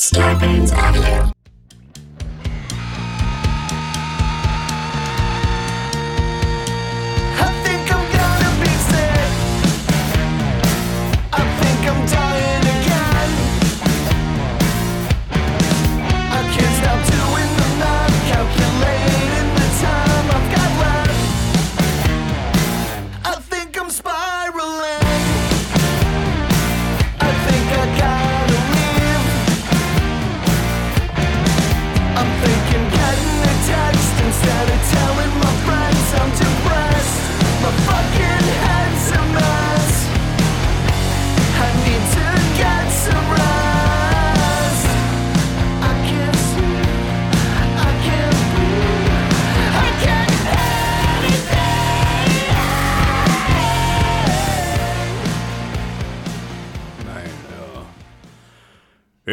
Scarpins Audio.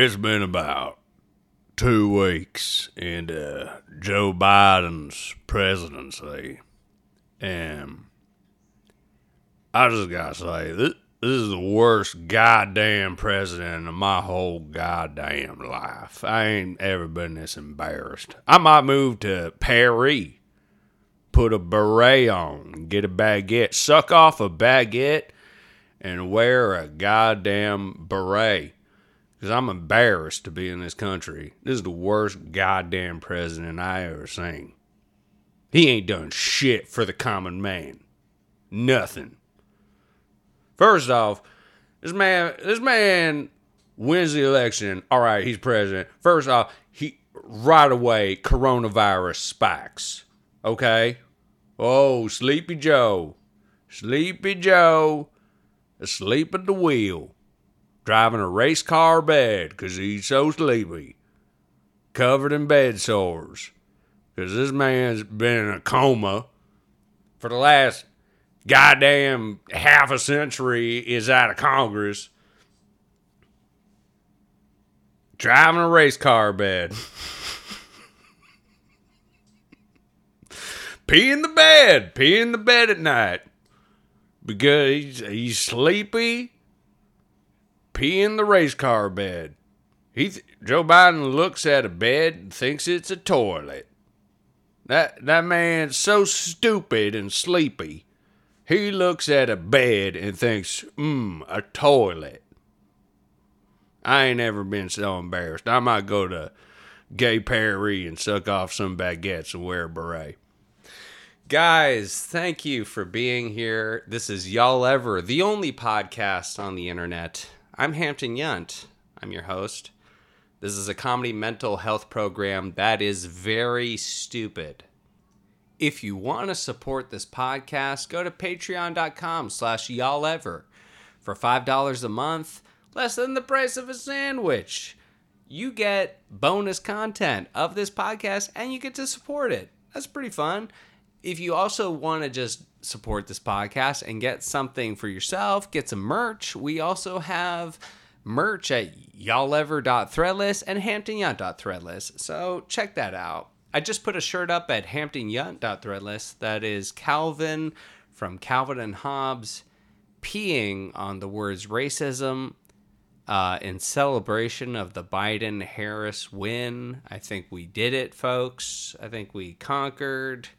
It's been about two weeks into uh, Joe Biden's presidency, and I just gotta say this. This is the worst goddamn president of my whole goddamn life. I ain't ever been this embarrassed. I might move to Paris, put a beret on, get a baguette, suck off a baguette, and wear a goddamn beret. Because I'm embarrassed to be in this country. This is the worst goddamn president I ever seen. He ain't done shit for the common man. Nothing. First off, this man this man wins the election. All right, he's president. First off, he right away coronavirus spikes. Okay? Oh, Sleepy Joe. Sleepy Joe asleep at the wheel, driving a race car bed 'cause he's so sleepy, covered in bed sores 'cause this man's been in a coma for the last goddamn half a century is out of Congress. Driving a race car bed. Pee in the bed. Pee in the bed at night because he's, he's sleepy, pee in the race car bed. He th- Joe Biden looks at a bed and thinks it's a toilet. That that man's so stupid and sleepy. He looks at a bed and thinks, "Mmm, a toilet." I ain't ever been so embarrassed. I might go to Gay Paris and suck off some baguettes and wear a beret. Guys, thank you for being here. This is Y'all Ever, the only podcast on the internet. I'm Hampton Yount. I'm your host. This is a comedy mental health program that is very stupid. If you want to support this podcast, go to patreon.com slash y'all ever. For $5 a month, less than the price of a sandwich, you get bonus content of this podcast and you get to support it. That's pretty fun if you also want to just support this podcast and get something for yourself, get some merch, we also have merch at y'allever.threadless and hamptonyount.threadless. So check that out. I just put a shirt up at hamptonyount.threadless that is Calvin from Calvin and Hobbes peeing on the words racism uh, in celebration of the Biden Harris win. I think we did it, folks. I think we conquered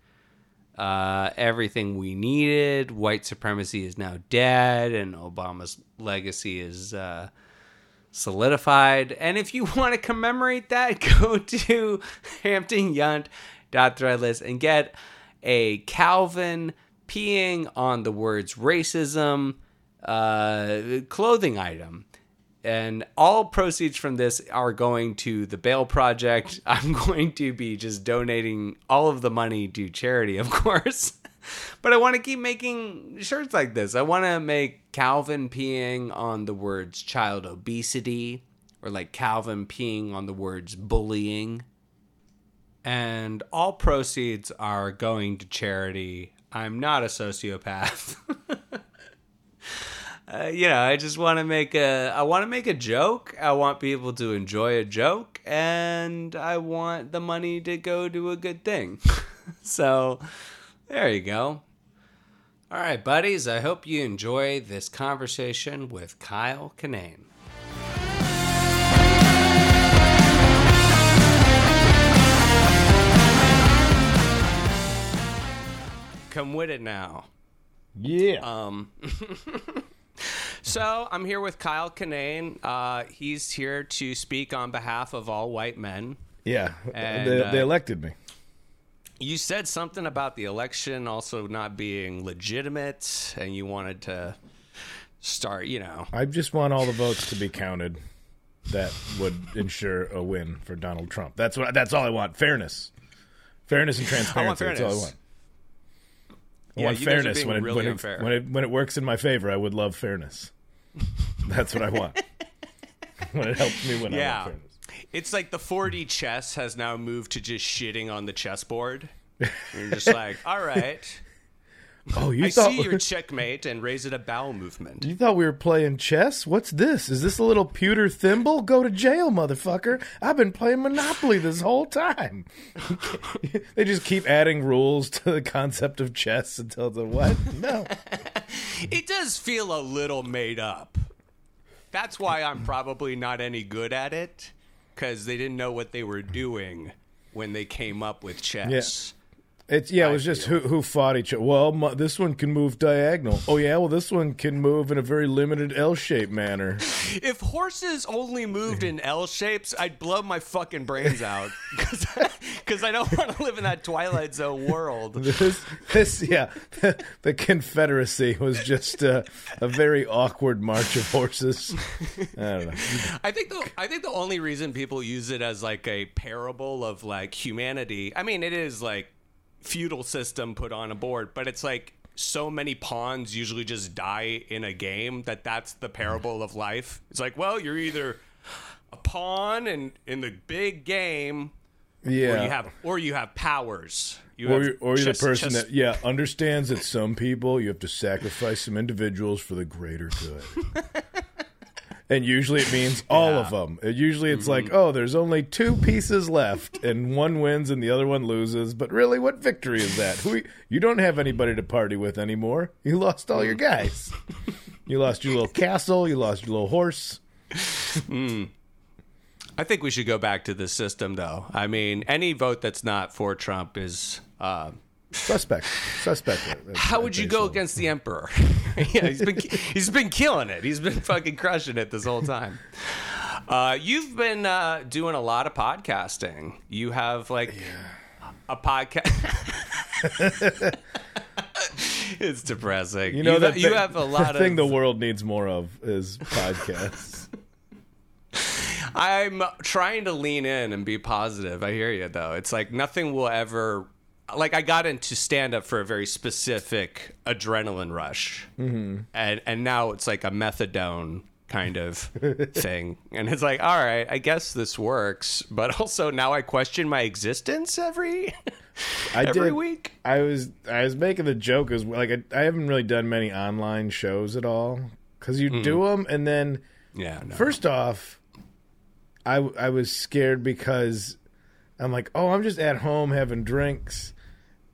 uh, everything we needed. White supremacy is now dead, and Obama's legacy is uh, solidified. And if you want to commemorate that, go to hamptonyount.threadless and get a Calvin peeing on the words racism uh, clothing item. And all proceeds from this are going to the Bail Project. I'm going to be just donating all of the money to charity, of course. but I want to keep making shirts like this. I want to make Calvin peeing on the words child obesity, or like Calvin peeing on the words bullying. And all proceeds are going to charity. I'm not a sociopath. uh, you know, I just want to make a I want to make a joke. I want people to enjoy a joke, and I want the money to go to a good thing. so, there you go. All right, buddies. I hope you enjoy this conversation with Kyle Kinane. Come with it now. Yeah. Um. so I'm here with Kyle Kinane. Uh, he's here to speak on behalf of all white men. yeah. and, they, uh, they elected me. You said something about the election also not being legitimate, and you wanted to start, you know. I just want all the votes to be counted. That would ensure a win for Donald Trump. That's what. That's all I want. Fairness, fairness and transparency. That's all I want. I Yeah, want you guys are fairness when it, really when, it, when it when it works in my favor. I would love fairness. That's what I want. when it helps me I Yeah. It's like the 4D chess has now moved to just shitting on the chessboard. You're just like, all right, Oh, you I thought see your checkmate and raise it a bowel movement. you thought we were playing chess? What's this? Is this a little pewter thimble? Go to jail, motherfucker! I've been playing Monopoly this whole time. they just keep adding rules to the concept of chess until the what? No. It does feel a little made up. That's why I'm probably not any good at it, because they didn't know what they were doing when they came up with chess. It's yeah. It I was just who who fought each other. Well, mu- this one can move diagonal. Oh yeah. Well, this one can move in a very limited L-shaped manner. If horses only moved in L shapes, I'd blow my fucking brains out. Because I don't want to live in that Twilight Zone world. This, this yeah. The, the Confederacy was just uh, a very awkward march of horses. I don't know. I think the I think the only reason people use it as like a parable of like humanity. I mean, it is like feudal system put on a board, but it's like so many pawns usually just die in a game that that's the parable of life. It's like, well, you're either a pawn in in the big game, Yeah. or you have or you have powers. You or have you're, or you're the person chess- that yeah understands that some people you have to sacrifice some individuals for the greater good and usually it means all of them It- usually it's like mm-hmm. oh there's only two pieces left and one wins and the other one loses. But really what victory is that? Who you don't have anybody to party with anymore. You lost all your mm. guys. You lost your little castle. You lost your little horse. Hmm. I think we should go back to the system, though. I mean, any vote that's not for Trump is. Uh, suspect suspect how would you go against the emperor? yeah, he's been he's been killing it. He's been fucking crushing it this whole time. Uh, you've been uh, doing a lot of podcasting. You have like a podcast. it's depressing. you know you, that you thi- have a lot the thing of. the world needs more of is podcasts I'm trying to lean in and be positive. I hear you though. It's like nothing will ever like I got into stand up for a very specific adrenaline rush. Mm-hmm. And and now it's like a methadone kind of thing. And it's like, all right, I guess this works, but also now I question my existence every I every did, week. I was I was making the joke as like I, I haven't really done many online shows at all because you do them and then Yeah, no. first off, I I was scared because I'm like oh I'm just at home having drinks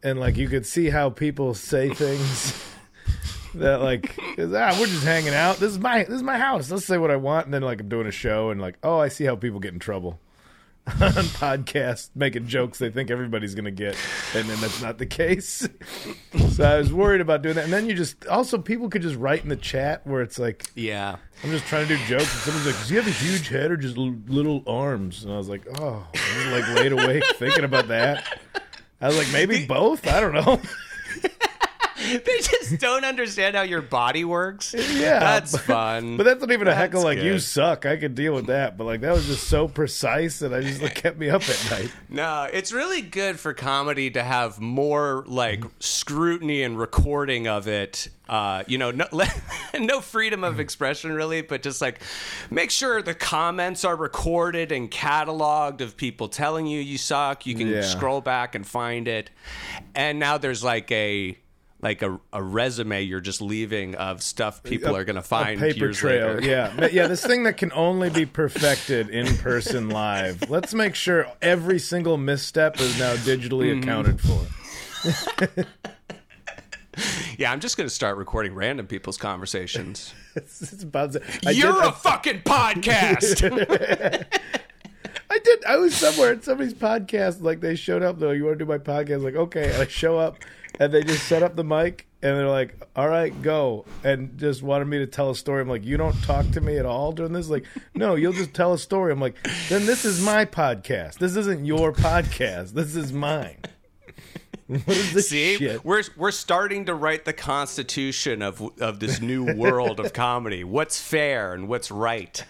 and like you could see how people say things that like ah we're just hanging out. This is my this is my house. Let's say what I want. And then like I'm doing a show and like oh I see how people get in trouble on podcasts making jokes they think everybody's gonna get and then that's not the case. So i was worried about doing that. And then you just also people could just write in the chat where it's like yeah. i'm just trying to do jokes and someone's like does he have a huge head or just l- little arms? And i was like oh i was like laid awake thinking about that i was like maybe both? I don't know They just don't understand how your body works. Yeah, That's but- fun. but that's not even a heckle That's like you suck i could deal with that but like that was just so precise that i just like kept me up at night No, it's really good for comedy to have more like scrutiny and recording of it. Uh, you know, no, no freedom of expression really, but just like make sure the comments are recorded and cataloged of people telling you you suck. You can Yeah. scroll back and find it. And now there's like a like a, a resume you're just leaving of stuff people A- are going to find a paper years trail. later. Yeah, yeah. This thing that can only be perfected in person live. Let's make sure every single misstep is now digitally Mm-hmm. accounted for. Yeah, I'm just going to start recording random people's conversations. It's, it's about. to- You're did, a fucking podcast. I did. I was somewhere at somebody's podcast. Like they showed up though. You want to do my podcast? Like okay. And I show up, and they just set up the mic, and they're like, "All right, go," and just wanted me to tell a story. I'm like, "You don't talk to me at all during this?" Like, no, you'll just tell a story. I'm like, then this is my podcast. This isn't your podcast. This is mine. What is this See, shit? we're we're starting to write the constitution of of this new world of comedy. What's fair and what's right?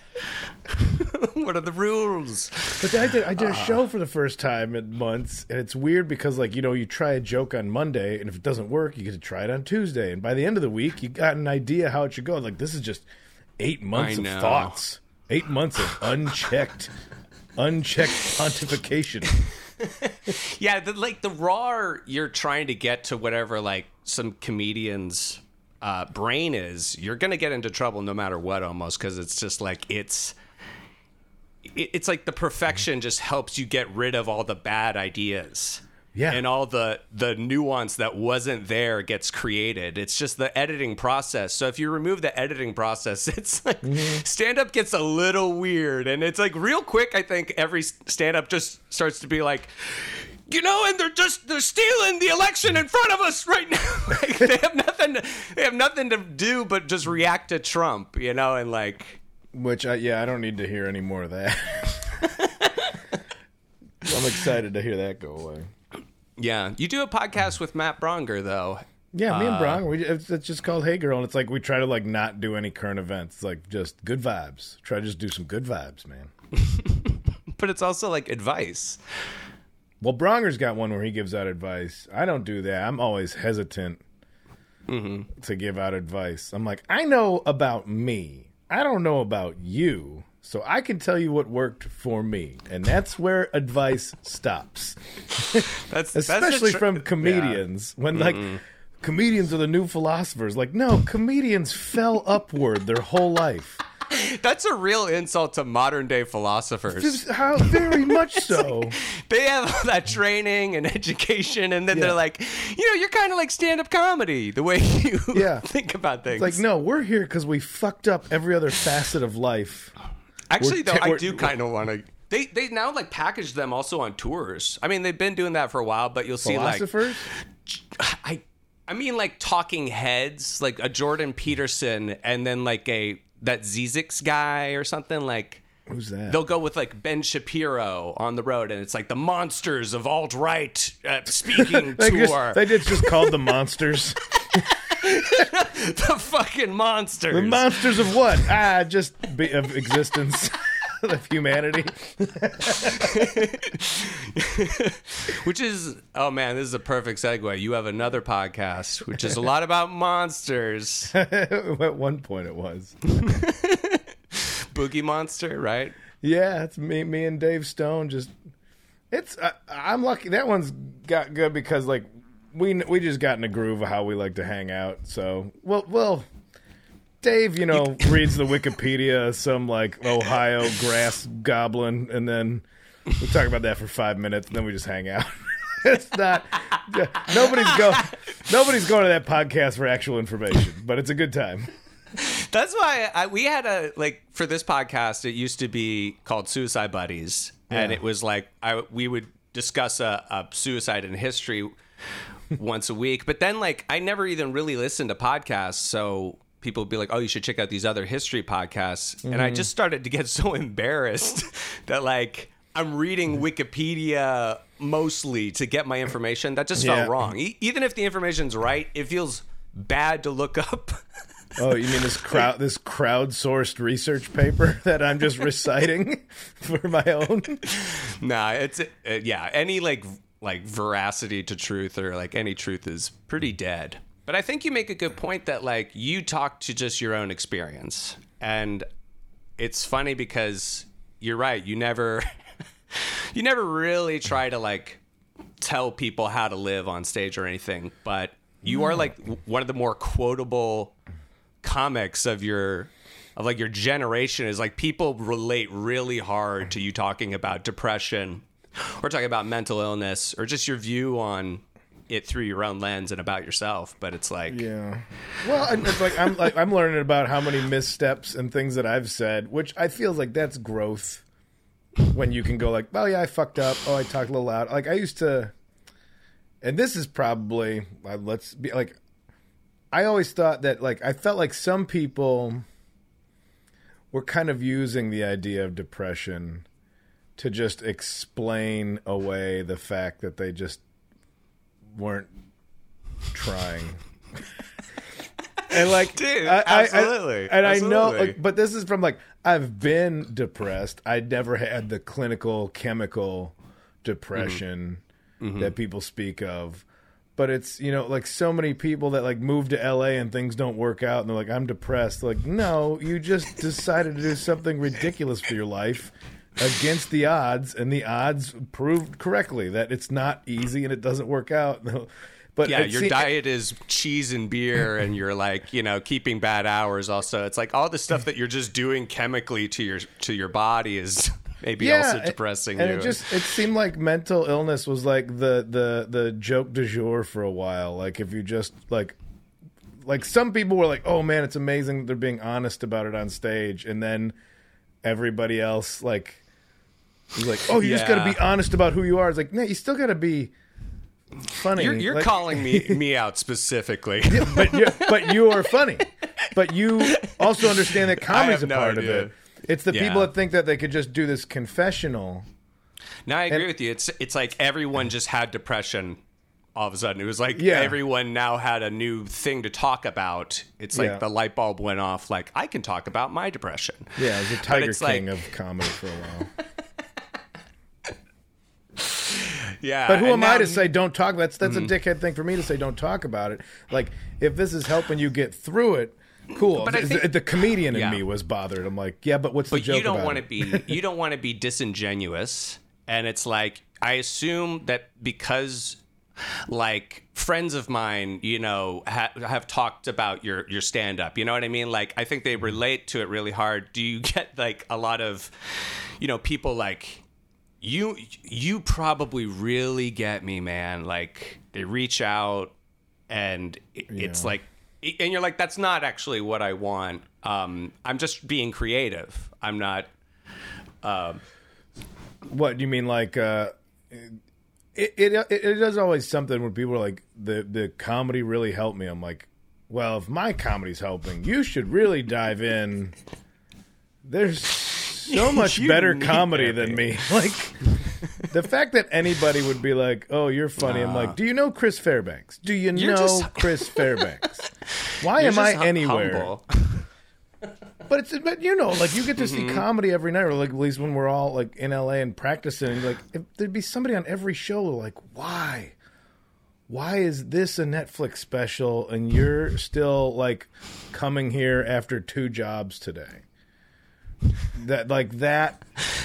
what are the rules? But I did I did a show for the first time in months, and it's weird because like you know you try a joke on Monday, and if it doesn't work, you get to try it on Tuesday, and by the end of the week, you got an idea how it should go. Like this is just eight months of thoughts, eight months of unchecked, unchecked pontification. Yeah, the, like the raw you're trying to get to whatever like some comedian's uh, brain is, you're gonna get into trouble no matter what, almost because it's just like it's. It- It's like the perfection just helps you get rid of all the bad ideas. Yeah. And all the the nuance that wasn't there gets created. It's just the editing process. So if you remove the editing process, it's like mm-hmm. stand up gets a little weird and it's like real quick I think every stand up just starts to be like you know, and they're just they're stealing the election in front of us right now. like they have nothing to, they have nothing to do but just react to Trump, you know, and like Which I, yeah, I don't need to hear any more of that. I'm excited to hear that go away. yeah. You do a podcast with Matt Braunger though. Yeah, me and Uh, Brown, we, it's, it's just called Hey Girl, and it's like we try to like not do any current events, like just good vibes. Try to just do some good vibes, man. But it's also like advice. Well, Braunger's got one where he gives out advice. I don't do that. I'm always hesitant to give out advice. I'm like, I know about me. I don't know about you. So I can tell you what worked for me. And that's where advice stops. That's that's Especially tr- from comedians. When like comedians are the new philosophers. Like, no, comedians fell upward their whole life. That's a real insult to modern day philosophers. How very much so. They have all that training and education, and then Yeah. they're like, you know, you're kind of like stand up comedy, the way you Yeah. think about things. It's Like, no, we're here because we fucked up every other facet of life. Actually, we're though, I do kind of want to. They they now like package them also on tours. I mean, they've been doing that for a while, but you'll see like Philosophers? I I mean like talking heads, like a Jordan Peterson, and then like a that Zizix guy or something like. Who's that? They'll go with like Ben Shapiro on the road, and it's like the monsters of alt right uh, speaking They tour. just, they just just called the monsters. the fucking monsters. the monsters of what? Ah, just be, of existence, of humanity. which is oh man, this is a perfect segue. You have another podcast, which is a lot about monsters. At one point, it was. Boogie Monster, right? Yeah, it's me, me and Dave Stone. Just it's. I, I'm lucky that one's got good because like we we just got in a groove of how we like to hang out. So well, well, Dave, you know, reads the Wikipedia of some like Ohio grass goblin, and then we talk about that for five minutes, and then we just hang out. it's not. Nobody's go. Nobody's going to that podcast for actual information, but it's a good time. That's why I, we had a like for this podcast. It used to be called Suicide Buddies, and it was like I we would discuss a, a suicide in history once a week. But then like I never even really listened to podcasts, so people would be like, "Oh, you should check out these other history podcasts," and I Mm-hmm. just started to get so embarrassed that like. I'm reading Wikipedia mostly to get my information. That just Yeah. felt wrong. E- even if the information's right, it feels bad to look up. Oh, you mean this crowd this crowdsourced research paper that I'm just reciting for my own? Nah, it's uh, yeah. Any like like veracity to truth or like any truth is pretty dead. But I think you make a good point that like you talk to just your own experience, and it's funny because you're right. You never you never really try to like tell people how to live on stage or anything, but you are like one of the more quotable comics of your of like your generation is like people relate really hard to you talking about depression or talking about mental illness or just your view on it through your own lens and about yourself but it's like Yeah. Well, it's like I'm like I'm learning about how many missteps and things that I've said, which I feel like that's growth. when you can go like, "Oh yeah, I fucked up. Oh, I talked a little loud." Like I used to, and this is probably uh, let's be like, I always thought that like I felt like some people were kind of using the idea of depression to just explain away the fact that they just weren't trying. and like, Dude, I- I- I- absolutely, and I know, like, but this is from like I've been depressed. I never had the clinical chemical depression Mm-hmm. that people speak of. But it's you know like so many people that like move to LA and things don't work out and they're like I'm depressed. Like no, you just decided to do something ridiculous for your life against the odds, and the odds proved correctly that it's not easy and it doesn't work out. But Yeah, your se- diet is cheese and beer, and you're like, you know, keeping bad hours. Also, it's like all the stuff that you're just doing chemically to your to your body is maybe also depressing and you. it just it seemed like mental illness was like the the the joke du jour for a while. Like if you just like like some people were like, "Oh man, it's amazing that they're being honest about it on stage," and then everybody else like was like, "Oh, you just got to be honest about who you are." It's like, no, you still got to be funny. you're you're Like- calling me me out specifically. but you but you are funny. But you also understand that comedy's a no part idea. of it. It's the Yeah. people that think that they could just do this confessional. No, I agree with you. It's it's like everyone just had depression all of a sudden. It was like Yeah. everyone now had a new thing to talk about. It's like Yeah. the light bulb went off. Like I can talk about my depression. Yeah, it was a Tiger it's like- King of comedy for a while. Yeah, But who am I to say don't talk? That's that's Mm-hmm. a dickhead thing for me to say. Don't talk about it. Like if this is helping you get through it, cool. But the, think- the comedian in Yeah. me was bothered. I'm like, yeah, but what's the But joke you don't about want to be you don't want to be disingenuous, and it's like I assume that because like friends of mine, you know, ha- have talked about your your stand up. You know what I mean? Like I think they relate to it really hard. Do you get like a lot of you know people like you you probably really get me, man. Like they reach out and it- it's like and you're like that's not actually what I want. Um I'm just being creative. I'm not What do you mean? Like, uh, it, it it it does always something when people are like, the the comedy really helped me. I'm like, well, if my comedy's helping, you should really dive in. There's so much better comedy than me. Like the fact that anybody would be like, "Oh, you're funny." I'm like, "Do you know Chris Fairbanks? Do you You're know just- Chris Fairbanks? Why am I anywhere?" But it's but you know, like you get to Mm-hmm. see comedy every night, or like at least when we're all like in LA and practicing. Like if there'd be somebody on every show, like why, why is this a Netflix special and you're still like coming here after two jobs today? That like that.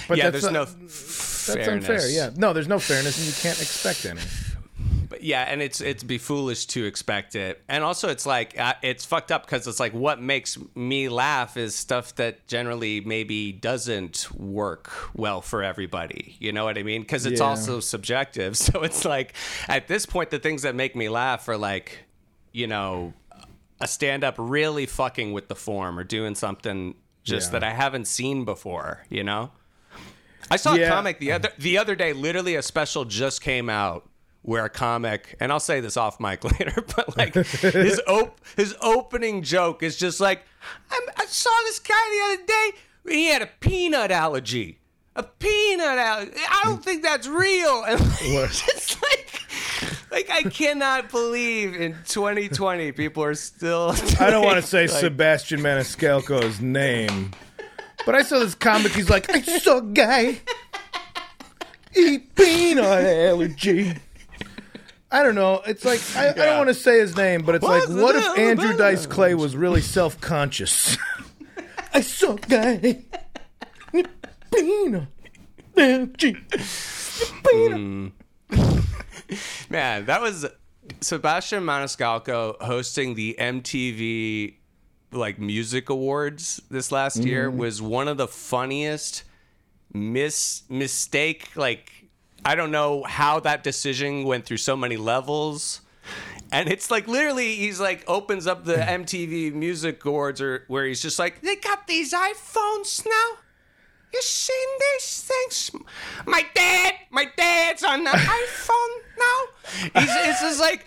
But yeah, that's there's no f- That's fairness. unfair. Yeah, no, there's no fairness, and you can't expect any. But yeah, and it's it's be foolish to expect it, and also it's like uh, it's fucked up because it's like what makes me laugh is stuff that generally maybe doesn't work well for everybody. You know what I mean? Because it's Yeah. also subjective. So it's like at this point, the things that make me laugh are like, you know, a stand up really fucking with the form or doing something just Yeah. that I haven't seen before. You know. I saw Yeah. a comic the other the other day. Literally, a special just came out where a comic, and I'll say this off mic later, but like his op- his opening joke is just like, I, I saw this guy the other day. He had a peanut allergy. A peanut allergy. I don't mm. think that's real. And What? it's like, like I cannot believe in 2020 people are still. I don't want to say like, Sebastian Maniscalco's name, but I saw this comic. He's like, I saw a guy eat peanut allergy. I don't know. It's like I, I don't want to say his name, but it's like, what if Andrew Dice Clay was really self conscious? I saw a guy eat peanut allergy. Peanut. Man, that was Sebastian Maniscalco hosting the MTV like music awards this last mm-hmm. year was one of the funniest mis mistake like I don't know how that decision went through so many levels. And it's like literally he's like opens up the MTV music awards or where he's just like, They got these iPhones now? You seen these things? My dad, my dad's on the iPhone now. He's it's just like,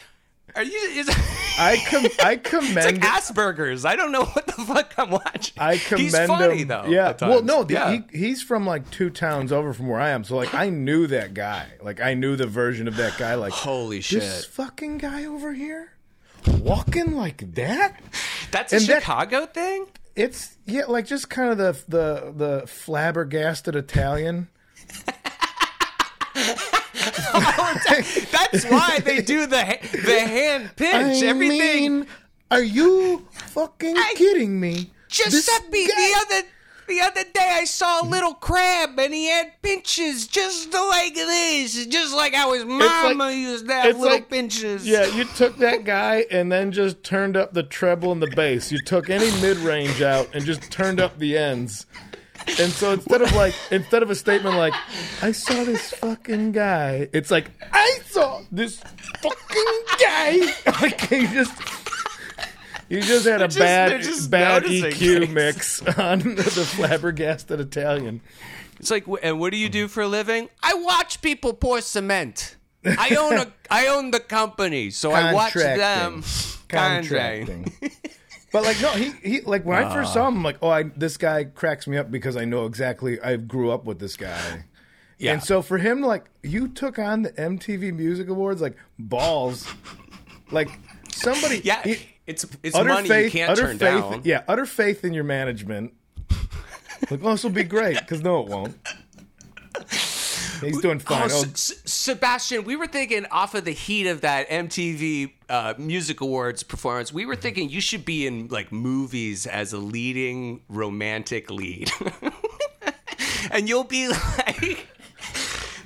are you? It's, I com- I it's like Asperger's. I don't know what the fuck I'm watching. I commend He's funny him. though. Yeah. Well, no, the, yeah. he, he's from like two towns over from where I am, so like I knew that guy. Like I knew the version of that guy. Like Holy shit, this fucking guy over here, walking like that. That's a and that- Chicago thing. It's yeah, like just kind of the the the flabbergasted Italian. That's why they do the the hand pinch. I Everything. mean, are you fucking I- kidding me? Giuseppe, guy- the other the other day I saw a little crab and he had pinches just like this, just like how his mama used to have little like- pinches. Yeah, you took that guy and then just turned up the treble and the bass. You took any mid range out and just turned up the ends. And so instead of like instead of a statement like I saw this fucking guy, it's like I saw this fucking guy. Like you just you just had a just- bad bad EQ things. mix on the flabbergasted Italian. It's like, and what do you do for a living? I watch people pour cement. I own a I own the company, so I watch them contract. contracting. But like no, he he like when I Ah. first saw him, I'm like, oh, I, this guy cracks me up because I know exactly. I grew up with this guy. Yeah. And so for him, like you took on the MTV Music Awards, like balls, like somebody, Yeah, he- it's it's utter money faith, you can't turn faith, down. yeah, utter faith in your management. like, oh, this will be great because no, it won't. He's doing fine. Oh, Oh, S- Sebastian, we were thinking off of the heat of that MTV uh, Music Awards performance, we were thinking you should be in like movies as a leading romantic lead. and you'll be like,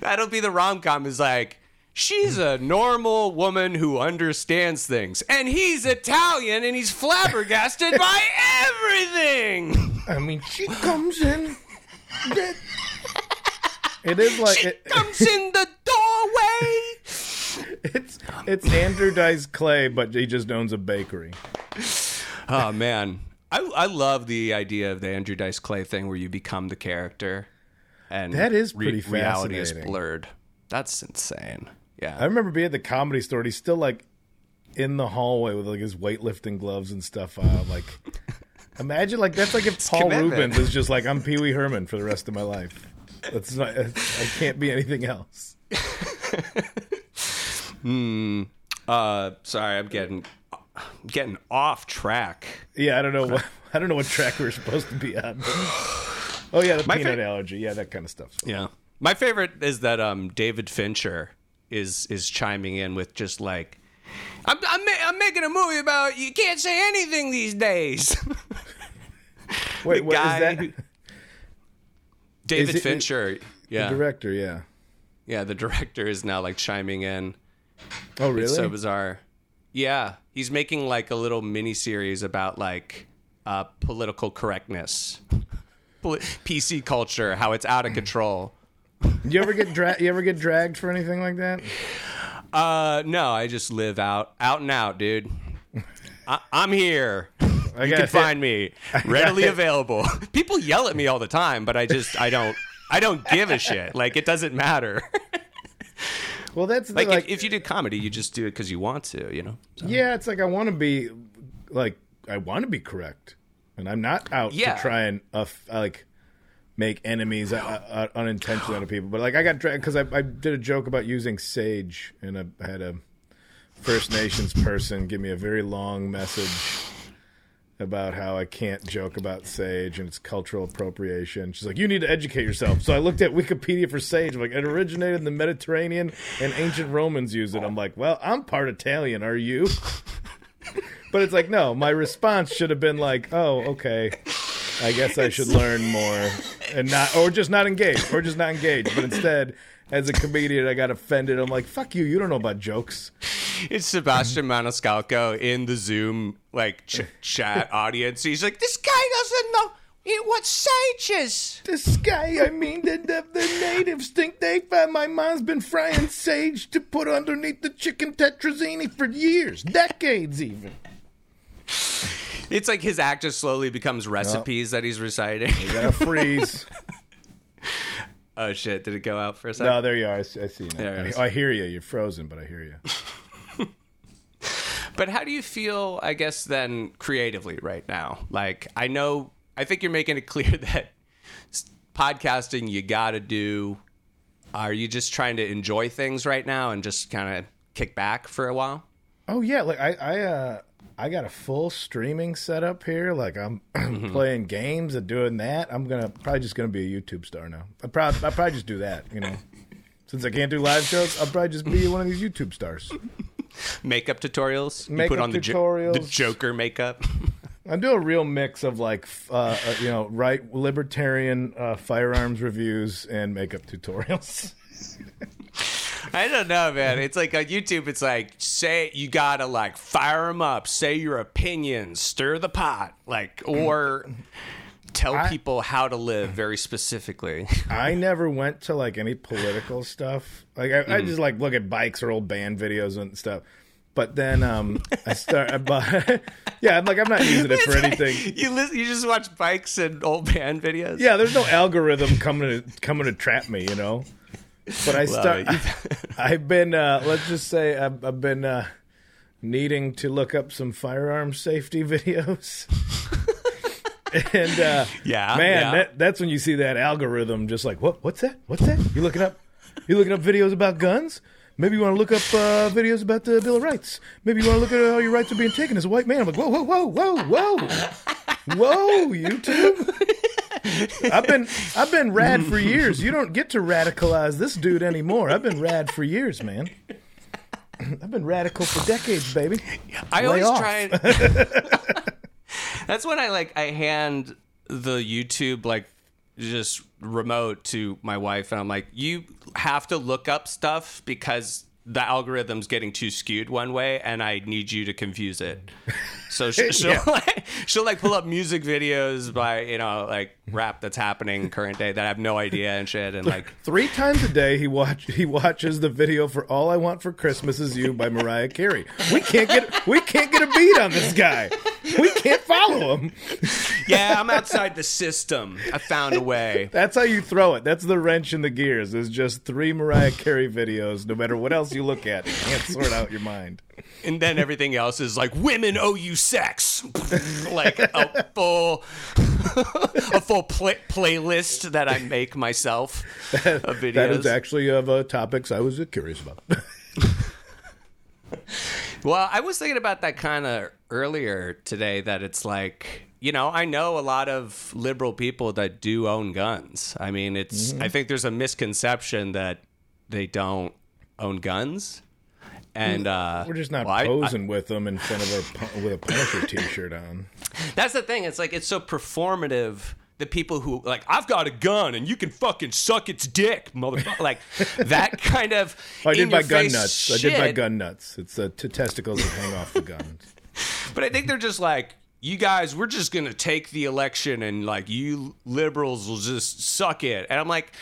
that'll be the rom com is like, she's a normal woman who understands things. And he's Italian and he's flabbergasted by everything. I mean, she comes in. It, it is like it, Comes in the doorway. it's it's Andrew Dice Clay, but he just owns a bakery. Oh man, I I love the idea of the Andrew Dice Clay thing where you become the character, and That is pretty reality is fascinating. blurred. That's insane. Yeah, I remember being at the comedy store. and He's still like in the hallway with like his weightlifting gloves and stuff on. Like, imagine like that's like if Paul commitment. Rubens is just like I'm Pee Wee Herman for the rest of my life. That's not. I can't be anything else. uh, sorry, I'm getting getting off track. Yeah, I don't know what I don't know what track we're supposed to be on. but- Oh yeah, the My peanut fa- allergy. Yeah, that kind of stuff. Yeah, my favorite is that um David Fincher is is chiming in with just like. I'm, I'm, ma- I'm making a movie about you can't say anything these days. Wait, what is guy that? David it- Fincher, yeah, The Director, yeah. yeah, the director is now like chiming in. Oh really? It's so bizarre. Yeah, he's making like a little mini series about like uh, political correctness, Poli- PC culture, how it's out of control. you ever get dra- you ever get dragged for anything like that? Uh, no, I just live out, out and out, dude. I- I'm here. I You can find me readily available. People yell at me all the time, but I just I don't I don't give a shit. Like it doesn't matter. Well, that's the, like, like if, if you do comedy, you just do it because you want to, you know. yeah, it's like I want to be like I want to be correct, and I'm not out Yeah. to try and uh, like make enemies uh, uh, unintentionally out of people. But like I got dragged because I, I did a joke about using sage, and I had a First Nations person give me a very long message about how I can't joke about sage and it's cultural appropriation. She's like, you need to educate yourself. So I looked at Wikipedia for sage. I'm like, it originated in the Mediterranean and ancient Romans used it. I'm like, well, I'm part Italian. Are you? But it's like, no, my response should have been like, oh, okay. I guess I should learn more and not, or just not engage, or just not engage. But instead, as a comedian, I got offended. I'm like, fuck you. You don't know about jokes. It's Sebastian Maniscalco in the Zoom like ch- chat audience. He's like, this guy doesn't know what sage is. This guy, I mean, the, the, the natives think they found uh, my mom's been frying sage to put underneath the chicken tetrazzini for years, decades even. It's like his act just slowly becomes recipes that he's reciting. You gotta freeze. Oh shit! Did it go out for a second? No, there you are. I see, I see you now. I, I hear you. You're frozen, but I hear you. But how do you feel, I guess, then creatively right now? Like, I know, I think you're making it clear that podcasting you got to do. Are you just trying to enjoy things right now and just kind of kick back for a while? Oh yeah, like I I uh I got a full streaming setup here. Like I'm Mm-hmm. playing games and doing that. I'm gonna probably just gonna be a YouTube star now. I probably I probably just do that. You know, since I can't do live shows, I'll probably just be one of these YouTube stars. Makeup tutorials? You put on the, jo- the tutorials. Joker makeup? I do a real mix of like uh, uh, you know right libertarian uh, firearms reviews and makeup tutorials. I don't know, man. It's like on YouTube, it's like, say, you gotta like fire them up, say your opinions, stir the pot, like, or tell I- people how to live very specifically. I never went to like any political stuff. Like I, I just like look at bikes or old band videos and stuff. But then um, I start. I bought, yeah, I'm like I'm not using it for anything. you listen, you just watch bikes and old band videos. Yeah, there's no algorithm coming to coming to trap me, you know. But I start. I've been. Uh, let's just say I've, I've been uh, needing to look up some firearm safety videos. and uh, Yeah, man, yeah. That, that's when you see that algorithm just like what? What's that? What's that? You looking up? You looking up videos about guns? Maybe you want to look up uh, videos about the Bill of Rights. Maybe you want to look at how your rights are being taken as a white man. I'm like, whoa, whoa, whoa, whoa, whoa, whoa, YouTube. I've been I've been rad for years. You don't get to radicalize this dude anymore. I've been rad for years, man. I've been radical for decades, baby. I Lay always off. try and. That's when I like I hand the YouTube like just remote to my wife, and I'm like, you have to look up stuff because the algorithm's getting too skewed one way, and I need you to confuse it. So she, she'll Yeah. like, she'll like pull up music videos by you know like rap that's happening current day that I have no idea and shit, and like Three times a day he watch he watches the video for "All I Want for Christmas Is You" by Mariah Carey. We can't get we can't get a beat on this guy. We can't follow him. yeah, I'm outside the system. I found a way. That's how you throw it. That's the wrench in the gears. Is just three Mariah Carey videos. No matter what else you look at, you can't sort out your mind. and then everything else is like women owe you sex like a full a full play- playlist that i make myself of videos That is actually of uh, topics I was uh, curious about. well i was thinking about that kind of earlier today that it's like you know i know a lot of liberal people that do own guns i mean it's i think there's a misconception that they don't own guns and uh We're just not well, I- I- posing with them in front of our with a Punisher T-shirt on. That's the thing. It's like it's so performative. The people who like I've got a gun and you can fucking suck its dick, motherfucker. Like that kind of. I did my gun nuts. I did my gun nuts. It's the t- testicles that hang off the guns. But I think they're just like, you guys, we're just gonna take the election and like you liberals will just suck it. And I'm like,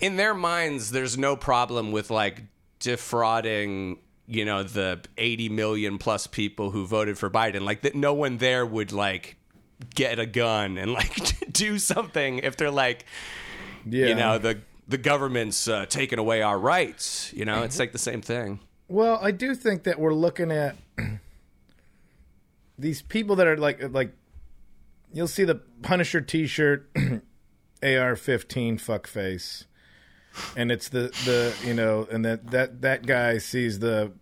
in their minds, there's no problem with like defrauding. You know the 80 million plus people who voted for Biden. Like that, no one there would like get a gun and like do something if they're like, Yeah. you know the the government's uh, taking away our rights you know it's like the same thing Well, I do think that we're looking at these people that are like like you'll see the Punisher T-shirt, AR-15 fuckface, and it's the the you know, and that that that guy sees the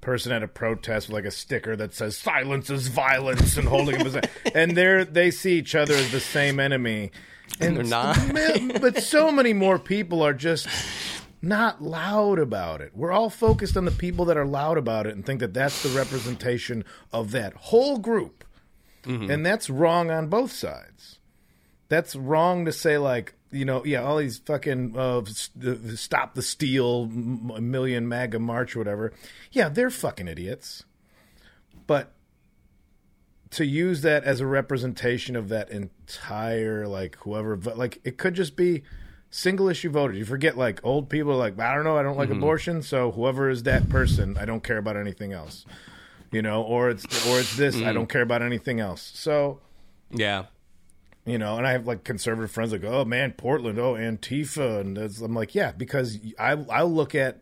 person at a protest with like a sticker that says "Silence is violence" and holding as a- and they're they see each other as the same enemy, and they're not. man, but so many more people are just not loud about it. We're all focused on the people that are loud about it and think that that's the representation of that whole group. Mm-hmm. And that's wrong on both sides. That's wrong to say like, you know, yeah, all these fucking uh, stop the steal million MAGA march or whatever. Yeah, they're fucking idiots. But to use that as a representation of that entire like whoever like it could just be single issue voters. You forget like old people are like I don't know, I don't like abortion, so whoever is that person, I don't care about anything else. You know, or it's or it's this, I don't care about anything else. So, yeah you know, and I have like conservative friends like, oh man, Portland, oh Antifa, and I'm like, yeah, because I I'll look at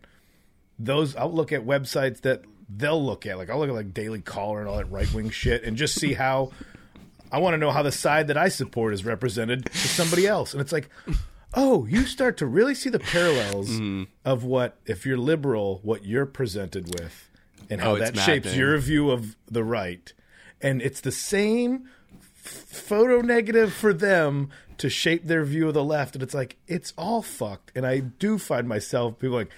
those, I'll look at websites that they'll look at, like I'll look at like Daily Caller and all that right wing shit, and just see how I want to know how the side that I support is represented to somebody else, and it's like. Oh, you start to really see the parallels Mm-hmm. of what, if you're liberal, what you're presented with, and how Oh, that shapes your view of the right. And it's the same photo negative for them to shape their view of the left. And it's like it's all fucked. And i do find myself people like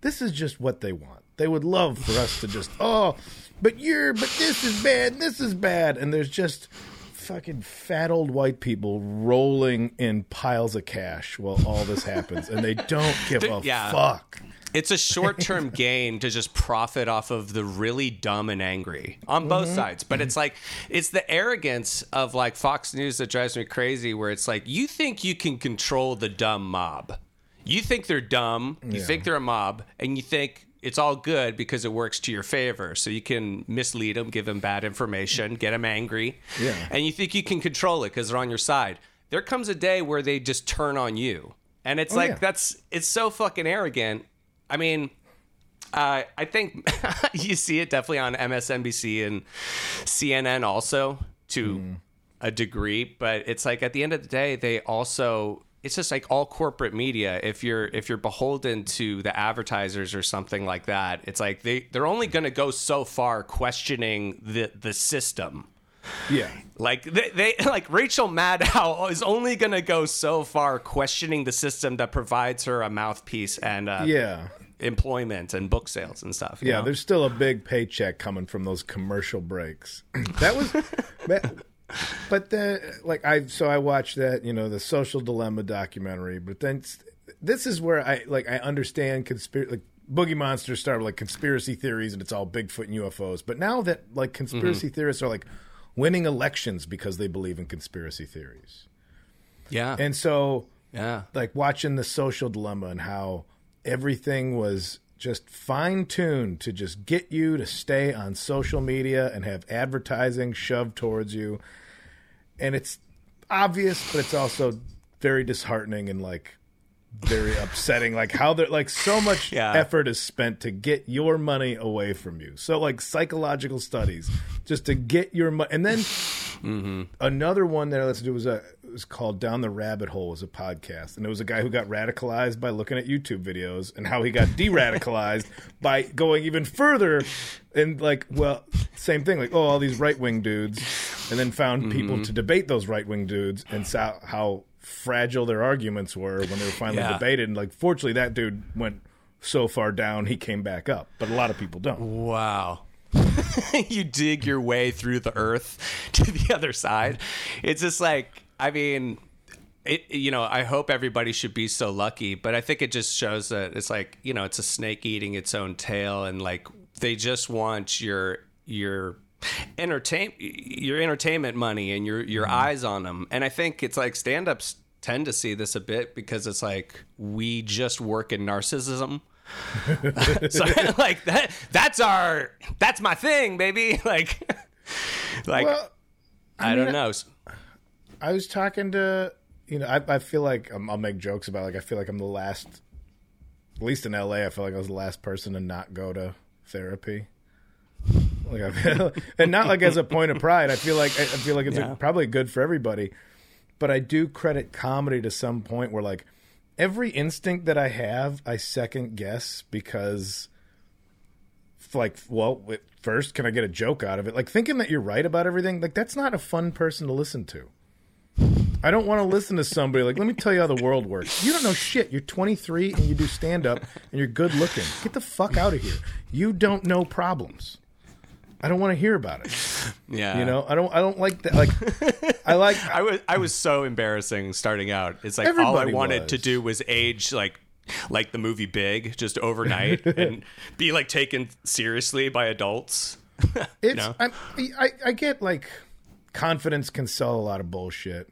this is just what they want. They would love for us to just oh but you're but this is bad this is bad. And there's just fucking fat old white people rolling in piles of cash while all this happens. And they don't give a Yeah. fuck It's a short term gain to just profit off of the really dumb and angry on both Mm-hmm. sides. But it's like, it's the arrogance of like Fox News that drives me crazy, where it's like, you think you can control the dumb mob. You think they're dumb, you think they're a mob, and you think it's all good because it works to your favor. So you can mislead them, give them bad information, get them angry. Yeah. And you think you can control it because they're on your side. There comes a day where they just turn on you. And it's like, yeah. that's, it's so fucking arrogant. I mean, uh, I think you see it definitely on MSNBC and CNN also to a degree, but it's like at the end of the day, they also it's just like all corporate media. If you're if you're beholden to the advertisers or something like that, it's like they they're only going to go so far questioning the the system. yeah Like they, they like Rachel Maddow is only going to go so far questioning the system that provides her a mouthpiece and uh, yeah employment and book sales and stuff. you Yeah, know? there's still a big paycheck coming from those commercial breaks. that was, but- but the like I so I watched that you know the social dilemma documentary, but then this is where I like I understand conspiracy like Boogie Monsters started like conspiracy theories and it's all Bigfoot and UFOs, but now that like conspiracy mm-hmm. theorists are like winning elections because they believe in conspiracy theories, yeah, and so yeah. like watching the social dilemma and how everything was just fine tuned to just get you to stay on social media and have advertising shoved towards you. And it's obvious, but it's also very disheartening and like very upsetting. Like how they're like so much Yeah. effort is spent to get your money away from you. So like psychological studies just to get your money. And then mm-hmm. another one that I listened to was a it was called Down the Rabbit Hole was a podcast, and it was a guy who got radicalized by looking at YouTube videos, and how he got de-radicalized by going even further, and like, well, same thing, like, oh, all these right wing dudes, and then found people mm-hmm. to debate those right wing dudes, and saw how fragile their arguments were when they were finally Yeah. debated, and like, fortunately, that dude went so far down he came back up, but a lot of people don't. Wow. you dig your way through the earth to the other side. It's just like, I mean, it, you know, I hope everybody should be so lucky, but I think it just shows that it's like, you know, it's a snake eating its own tail and like they just want your your entertain your entertainment money and your your mm-hmm. eyes on them. And I think it's like stand-ups tend to see this a bit because it's like we just work in narcissism. so like that that's our that's my thing baby like like Well, i, don't know I was talking to, you know, I, I feel like um, I'll make jokes about like I feel like I'm the last, at least in LA, I feel like I was the last person to not go to therapy. Like I feel, and not like as a point of pride. I feel like I, I feel like it's Yeah. probably good for everybody, but I do credit comedy to some point where like every instinct that I have, I second guess because like well first can i get a joke out of it like thinking that you're right about everything like that's not a fun person to listen to i don't want to listen to somebody like let me tell you how the world works. You don't know shit. You're 23 and you do stand up and you're good looking. Get the fuck out of here. You don't know problems. I don't want to hear about it. Yeah. You know i don't i don't like that like i like i was i was so embarrassing starting out. It's like all i wanted was. to do was age like like the movie big just overnight and be like taken seriously by adults. It's know? I'm, I I get like confidence can sell a lot of bullshit,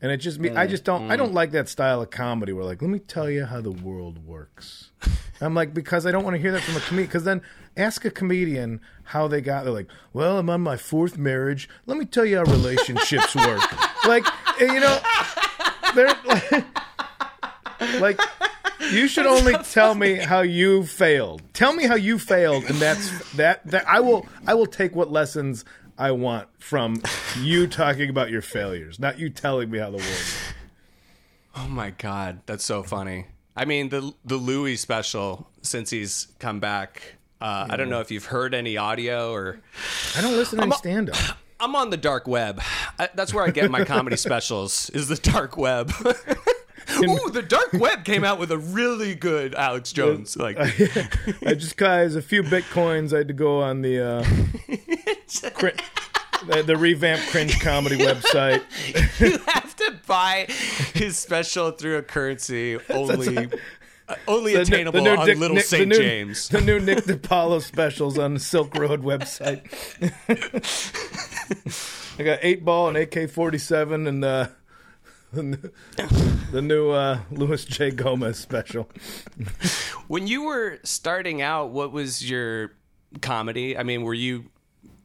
and it just me. I mm, just don't. I mm. don't like that style of comedy where like, let me tell you how the world works. I'm like because I don't want to hear that from a comedian. Because then ask a comedian how they got. They're like, well, I'm on my fourth marriage. Let me tell you how relationships work. Like And, you know, they're like, like you should only tell me how you failed. Tell me how you failed, and that's that. That I will. I will take what lessons I want from you talking about your failures, not you telling me how the world. Oh my god, that's so funny. I mean, the the Louis special since he's come back. Uh, I don't know if you've heard any audio or I don't listen to stand up. I'm on the dark web. I, that's where I get my comedy specials. Is the dark web. Ooh, the dark web came out with a really good Alex Jones. Like, I just guys a few bitcoins. I had to go on the uh, cri- the, the revamped cringe comedy website. you have to buy his special through a currency only uh, only The new- attainable the new on Dick- Little Nick- the St. new- James. The new Nick DiPaolo specials on the Silk Road website. I got eight ball and AK forty seven and uh, the new uh, Louis J Gomez special. When you were starting out, what was your comedy? I mean, were you,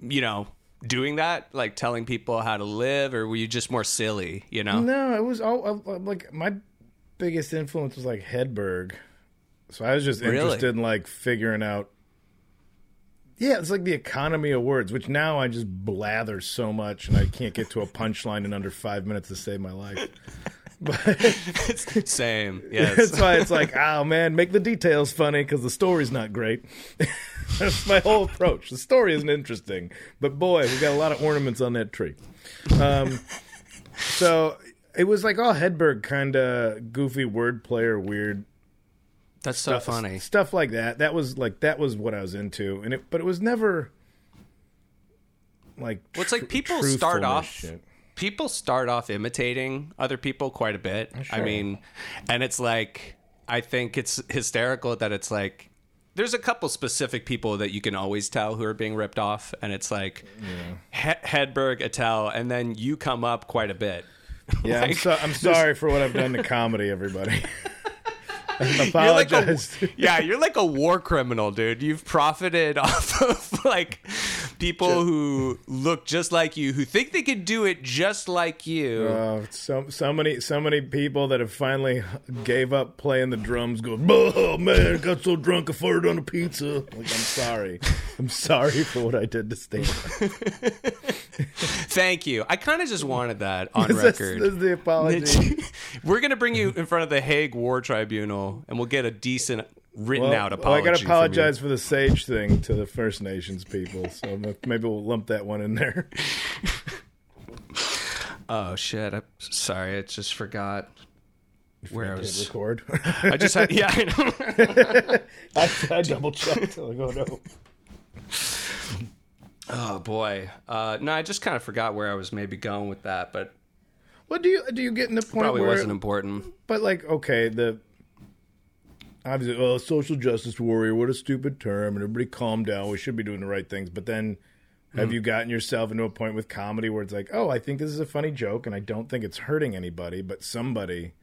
you know, doing that, like telling people how to live, or were you just more silly? You know? No, it was all uh, like my biggest influence was like Hedberg. So I was just Really? interested in like figuring out. Yeah, it's like the economy of words, which now I just blather so much, and I can't get to a punchline in under five minutes to save my life. But it's the Same. Yes. that's why it's like, oh man, make the details funny because the story's not great. that's my whole approach. The story isn't interesting, but boy, we got a lot of ornaments on that tree. Um, so it was like all Hedberg kind of goofy wordplay or weird That's so funny. stuff like that. That was like that was what I was into, and it but it was never like Well, it's like people start off- shit. people start off imitating other people quite a bit. I mean, and it's like I think it's hysterical that it's like there's a couple specific people that you can always tell who are being ripped off, and it's like he- Hedberg, Attell, and then you come up quite a bit. Yeah, I'm, so, I'm sorry for what I've done to comedy, everybody. I You're like a, yeah, you're like a war criminal, dude. You've profited off of like people who look just like you, who think they could do it just like you. Uh, so so many so many people that have finally gave up playing the drums go oh man got so drunk I farted on a pizza like I'm sorry I'm sorry for what I did to stand Thank you. I kind of just wanted that on this, record. this is the apology We're gonna bring you in front of the Hague War Tribunal, and we'll get a decent written well, out well, I gotta apologize for the sage thing to the First Nations people so maybe we'll lump that one in there Oh shit! I'm sorry. I just forgot where I was. record I just had yeah. I know. I, I double checked like oh no Oh boy. Uh, no, I just kind of forgot where I was maybe going with that, but what do you do you get in the point probably where wasn't important. But like, okay, the obviously, oh, social justice warrior, what a stupid term, and everybody calm down. We should be doing the right things. But then, have hmm. you gotten yourself into a point with comedy where it's like, oh, I think this is a funny joke, and I don't think it's hurting anybody, but somebody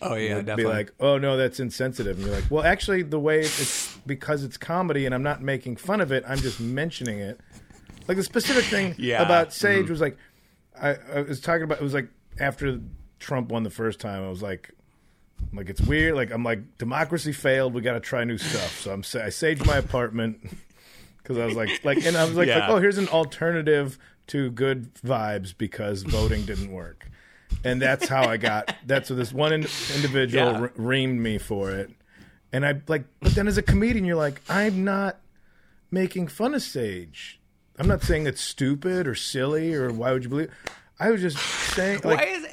Oh yeah, would definitely. be like, oh no, that's insensitive, and you're like, well, actually, the way it's because it's comedy, and I'm not making fun of it, I'm just mentioning it. Like the specific thing Yeah. about Sage mm-hmm. was like, I, I was talking about. It was like after Trump won the first time, I was like, like it's weird. Like I'm like democracy failed. We got to try new stuff. So I'm sa- I saged my apartment because I was like like and I was like, Yeah. like oh here's an alternative to good vibes because voting didn't work. And that's how I got. That's what this one in, individual Yeah. re- reamed me for it. And I like, but then as a comedian, you're like, I'm not making fun of Sage. I'm not saying it's stupid or silly or why would you believe? I was just saying, like, Why is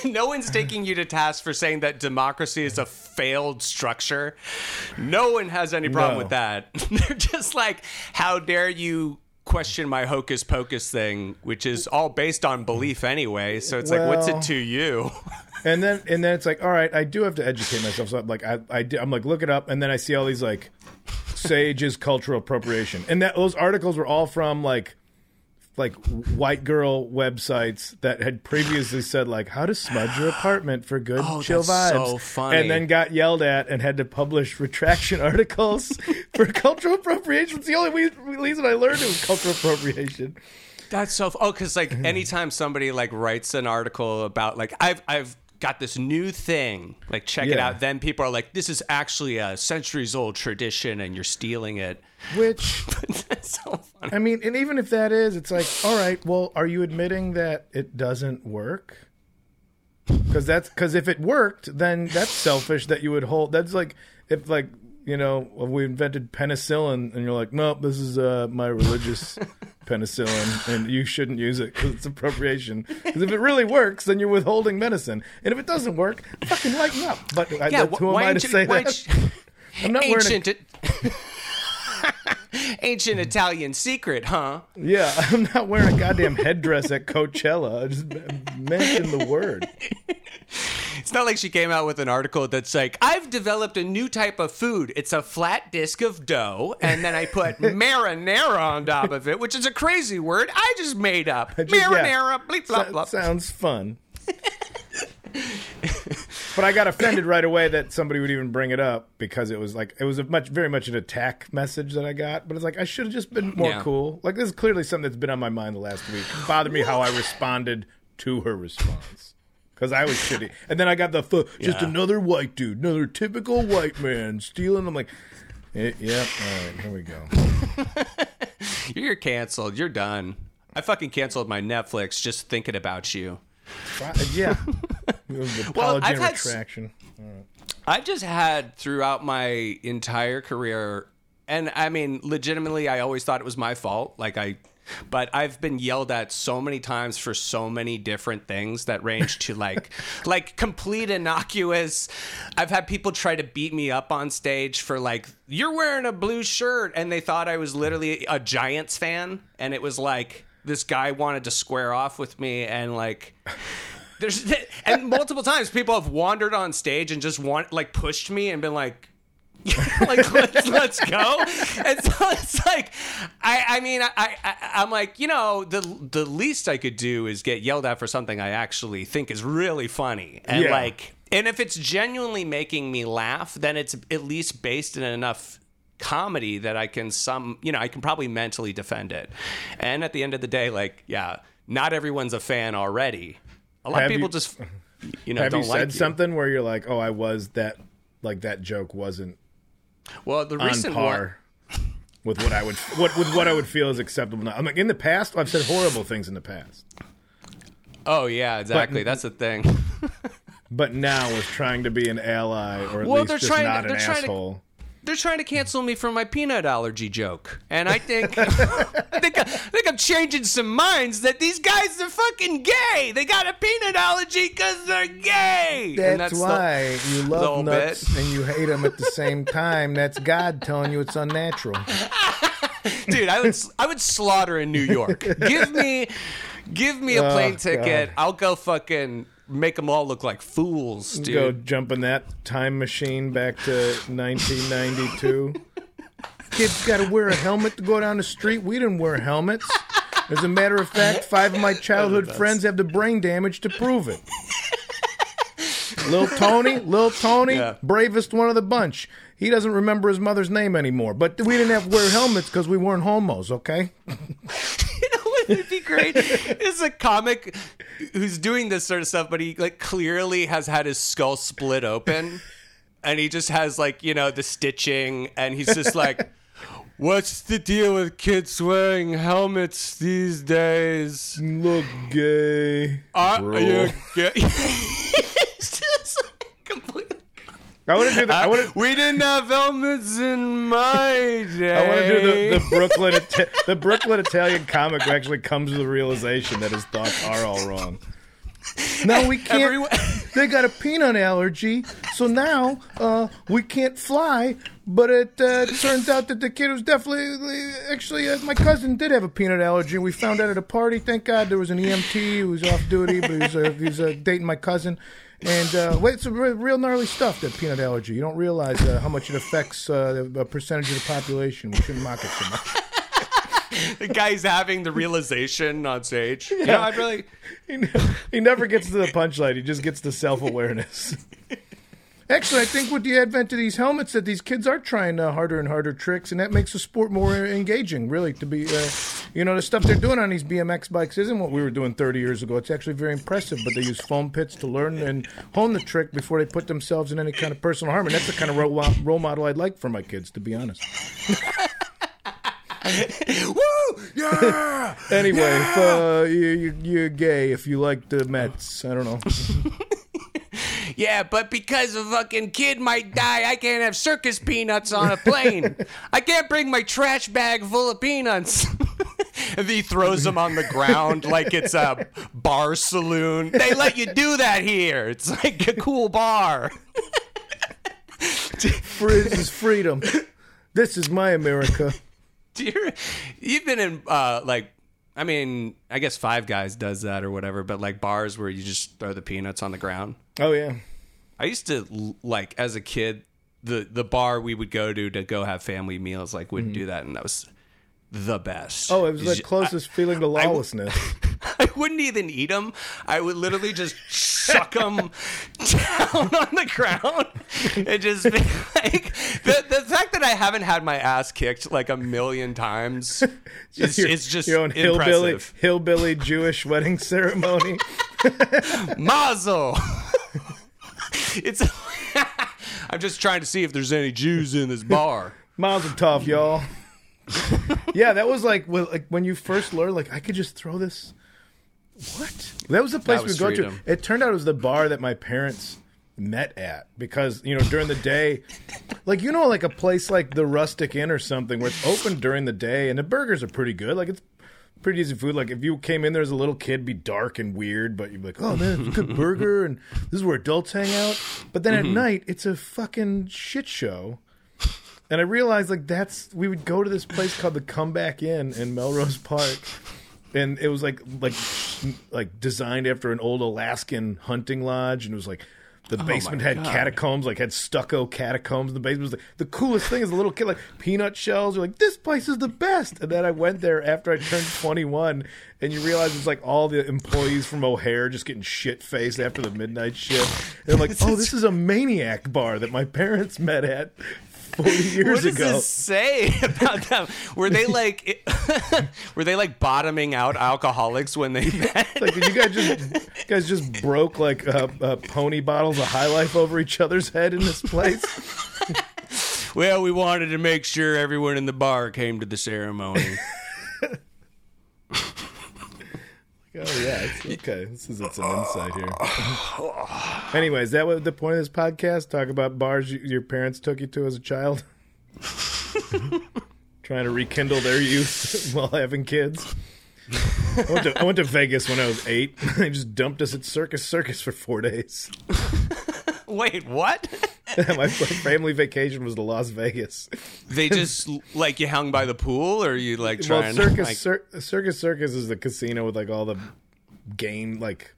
no one's taking you to task for saying that democracy is a failed structure? No one has any problem No. with that. They're just like, how dare you question my hocus pocus thing, which is all based on belief anyway. So it's like, what's it to you? and then and then it's like, all right, I do have to educate myself. So I'm like, I, I I'm like, look it up, and then I see all these like, sages cultural appropriation, and that those articles were all from like, like white girl websites that had previously said like how to smudge your apartment for good Oh, chill vibes, so and then got yelled at and had to publish retraction articles for cultural appropriation. It's the only we- reason I learned it was cultural appropriation. That's so. Oh, because like anytime somebody like writes an article about like I've I've got this new thing, like check it out. Then people are like, this is actually a centuries old tradition, and you're stealing it. Which That's so funny. I mean, and even if that is, it's like, all right, well, are you admitting that it doesn't work? Because that's because if it worked, then that's selfish that you would hold. That's like if like you know we invented penicillin and you're like, nope, this is uh, my religious penicillin, and you shouldn't use it because it's appropriation. Because if it really works, then you're withholding medicine, and if it doesn't work, fucking lighten up. But I, Yeah, that's, wh- who am I to you, say that? You, I'm not wearing a ancient, ancient Italian secret, huh? Yeah, I'm not wearing a goddamn headdress at Coachella. I just mentioned the word. It's not like she came out with an article that's like, I've developed a new type of food. It's a flat disc of dough, and then I put marinara on top of it, which is a crazy word I just made up. Just- yeah. marinara, bleep, So- blop, blop. sounds fun. But I got offended right away that somebody would even bring it up because it was like it was a much very much an attack message that I got. But it's like I should have just been more Yeah. cool. Like this is clearly something that's been on my mind the last week. It bothered me how I responded to her response. Because I was shitty, and then I got the fu- just Yeah. another white dude, another typical white man stealing. I'm like, eh, yep, all right, here we go. You're canceled. You're done. I fucking canceled my Netflix just thinking about you. Yeah, apology I've had retraction. I've just had throughout my entire career, and I mean, legitimately, I always thought it was my fault. Like I, but I've been yelled at so many times for so many different things that range to like, like complete innocuous. I've had people try to beat me up on stage for like, you're wearing a blue shirt, and they thought I was literally a Giants fan, and it was like this guy wanted to square off with me, and like. There's and multiple times people have wandered on stage and just want like pushed me and been like, like let's, let's go. And so it's like, I I mean I, I I'm like you know the the least I could do is get yelled at for something I actually think is really funny and Yeah. like and if it's genuinely making me laugh then it's at least based in enough comedy that I can some you know I can probably mentally defend it. And at the end of the day like yeah not everyone's a fan already. A lot Have of people you- just you know Have don't you like said something where you're like, "Oh, I was that like that joke wasn't Well, the on recent par with what I would what with what I would feel is acceptable now." I'm like, in the past, I've said horrible things in the past, Oh yeah, exactly. That's the thing. but now is trying to be an ally or at Well, least just trying not an trying to- asshole. They're trying to cancel me for my peanut allergy joke, and I think I think I think I'm changing some minds that these guys are fucking gay. They got a peanut allergy because they're gay. And That's, why you the whole love nuts bit. and you hate them at the same time. That's God telling you it's unnatural. dude. I would I would slaughter in New York. Give me give me a Oh, plane ticket. God. I'll go fucking make them all look like fools, dude. Go jump in that time machine back to 1992. Kids got to wear a helmet to go down the street. We didn't wear helmets. As a matter of fact, five of my childhood friends have the brain damage to prove it. Lil Tony, Lil Tony, Yeah. bravest one of the bunch. He doesn't remember his mother's name anymore. But we didn't have to wear helmets because we weren't homos, okay? You know what would be great? Is a comic who's doing this sort of stuff, but he like clearly has had his skull split open, and he just has like you know the stitching, and he's just like, "What's the deal with kids wearing helmets these days? Look gay. Are bro. you gay?" It's just like completely. I want to do the. I want to. we didn't have helmets in my day. I want to do the, the Brooklyn Ita- the Brooklyn Italian comic who actually comes to the realization that his thoughts are all wrong. No, we can't. Everyone- They got a peanut allergy, so now uh, we can't fly. But it uh, turns out that the kid was definitely actually uh, my cousin did have a peanut allergy. We found out at a party. Thank God there was an EMT who was off duty, but he was uh, he was uh, dating my cousin. And uh, wait, it's real gnarly stuff that peanut allergy. You don't realize uh, how much it affects uh, the- a percentage of the population. We shouldn't mock it so much. the guy's having the realization on stage. You know, I'd really. he, ne- he never gets to the punchline. He just gets to self awareness. Actually, I think with the advent of these helmets, that these kids are trying uh, harder and harder tricks, and that makes the sport more engaging. Really, to be, uh, you know, the stuff they're doing on these BMX bikes isn't what we were doing 30 years ago. It's actually very impressive. But they use foam pits to learn and hone the trick before they put themselves in any kind of personal harm, and that's the kind of role, role model I'd like for my kids, to be honest. Woo! Yeah! Anyway, if uh, you, you, you're gay, if you like the Mets, I don't know. Yeah, but because a fucking kid might die, I can't have circus peanuts on a plane. I can't bring my trash bag full of peanuts. and he throws them on the ground like it's a bar saloon. They let you do that here. It's like a cool bar. Frizz is freedom. This is my America. Dear, you, you've been in uh, like I mean, I guess Five Guys does that or whatever, but like bars where you just throw the peanuts on the ground. Oh yeah. I used to like as a kid, the the bar we would go to to go have family meals like wouldn't do mm-hmm. that, and that was the best. Oh, it was the closest feeling to lawlessness. I wouldn't even eat them. I would literally just suck them down on the ground and just be like the the fact that I haven't had my ass kicked like a million times is Your- it's just your own hillbilly, impressive. hillbilly Jewish wedding ceremony. Mazel. it's. I'm just trying to see if there's any Jews in this bar. Miles are tough, y'all. yeah, that was like, well, like when you first learned, like I could just throw this. What? That was the place we go to. It turned out it was the bar that my parents met at because you know during the day, like you know, like a place like the Rustic Inn or something where it's open during the day and the burgers are pretty good. Like it's pretty easy food. Like if you came in there as a little kid, be dark and weird, but you'd be like, oh man, it's a good burger and this is where adults hang out. But then Mm-hmm. at night, it's a fucking shit show. And I realized like that's we would go to this place called the Comeback Inn in Melrose Park, and it was like like like designed after an old Alaskan hunting lodge, and it was like the basement had Oh God. catacombs, like had stucco catacombs. The basement was like the coolest thing is a little kid, like peanut shells. You're like, this place is the best. And then I went there after I turned 21, and you realize it's like all the employees from O'Hare just getting shit faced after the midnight shift. And I'm like, oh, this is a maniac bar that my parents met at 40 years ago. What does ago. this say about them? Were they like, were they like bottoming out alcoholics when they met? Like, did you guys just you guys just broke like uh, uh, pony bottles of High Life over each other's head in this place? Well, we wanted to make sure everyone in the bar came to the ceremony. Oh yeah, it's okay. This is it's an insight here. Anyways, that was the point of this podcast. Talk about bars you, your parents took you to as a child, trying to rekindle their youth while having kids. I went, to, I went to Vegas when I was eight. they just dumped us at Circus Circus for four days. Wait, what? My family vacation was to Las Vegas. They just like you hung by the pool, or you like Well, trying? Circus like, Cir- Circus Circus is the casino with like all the game like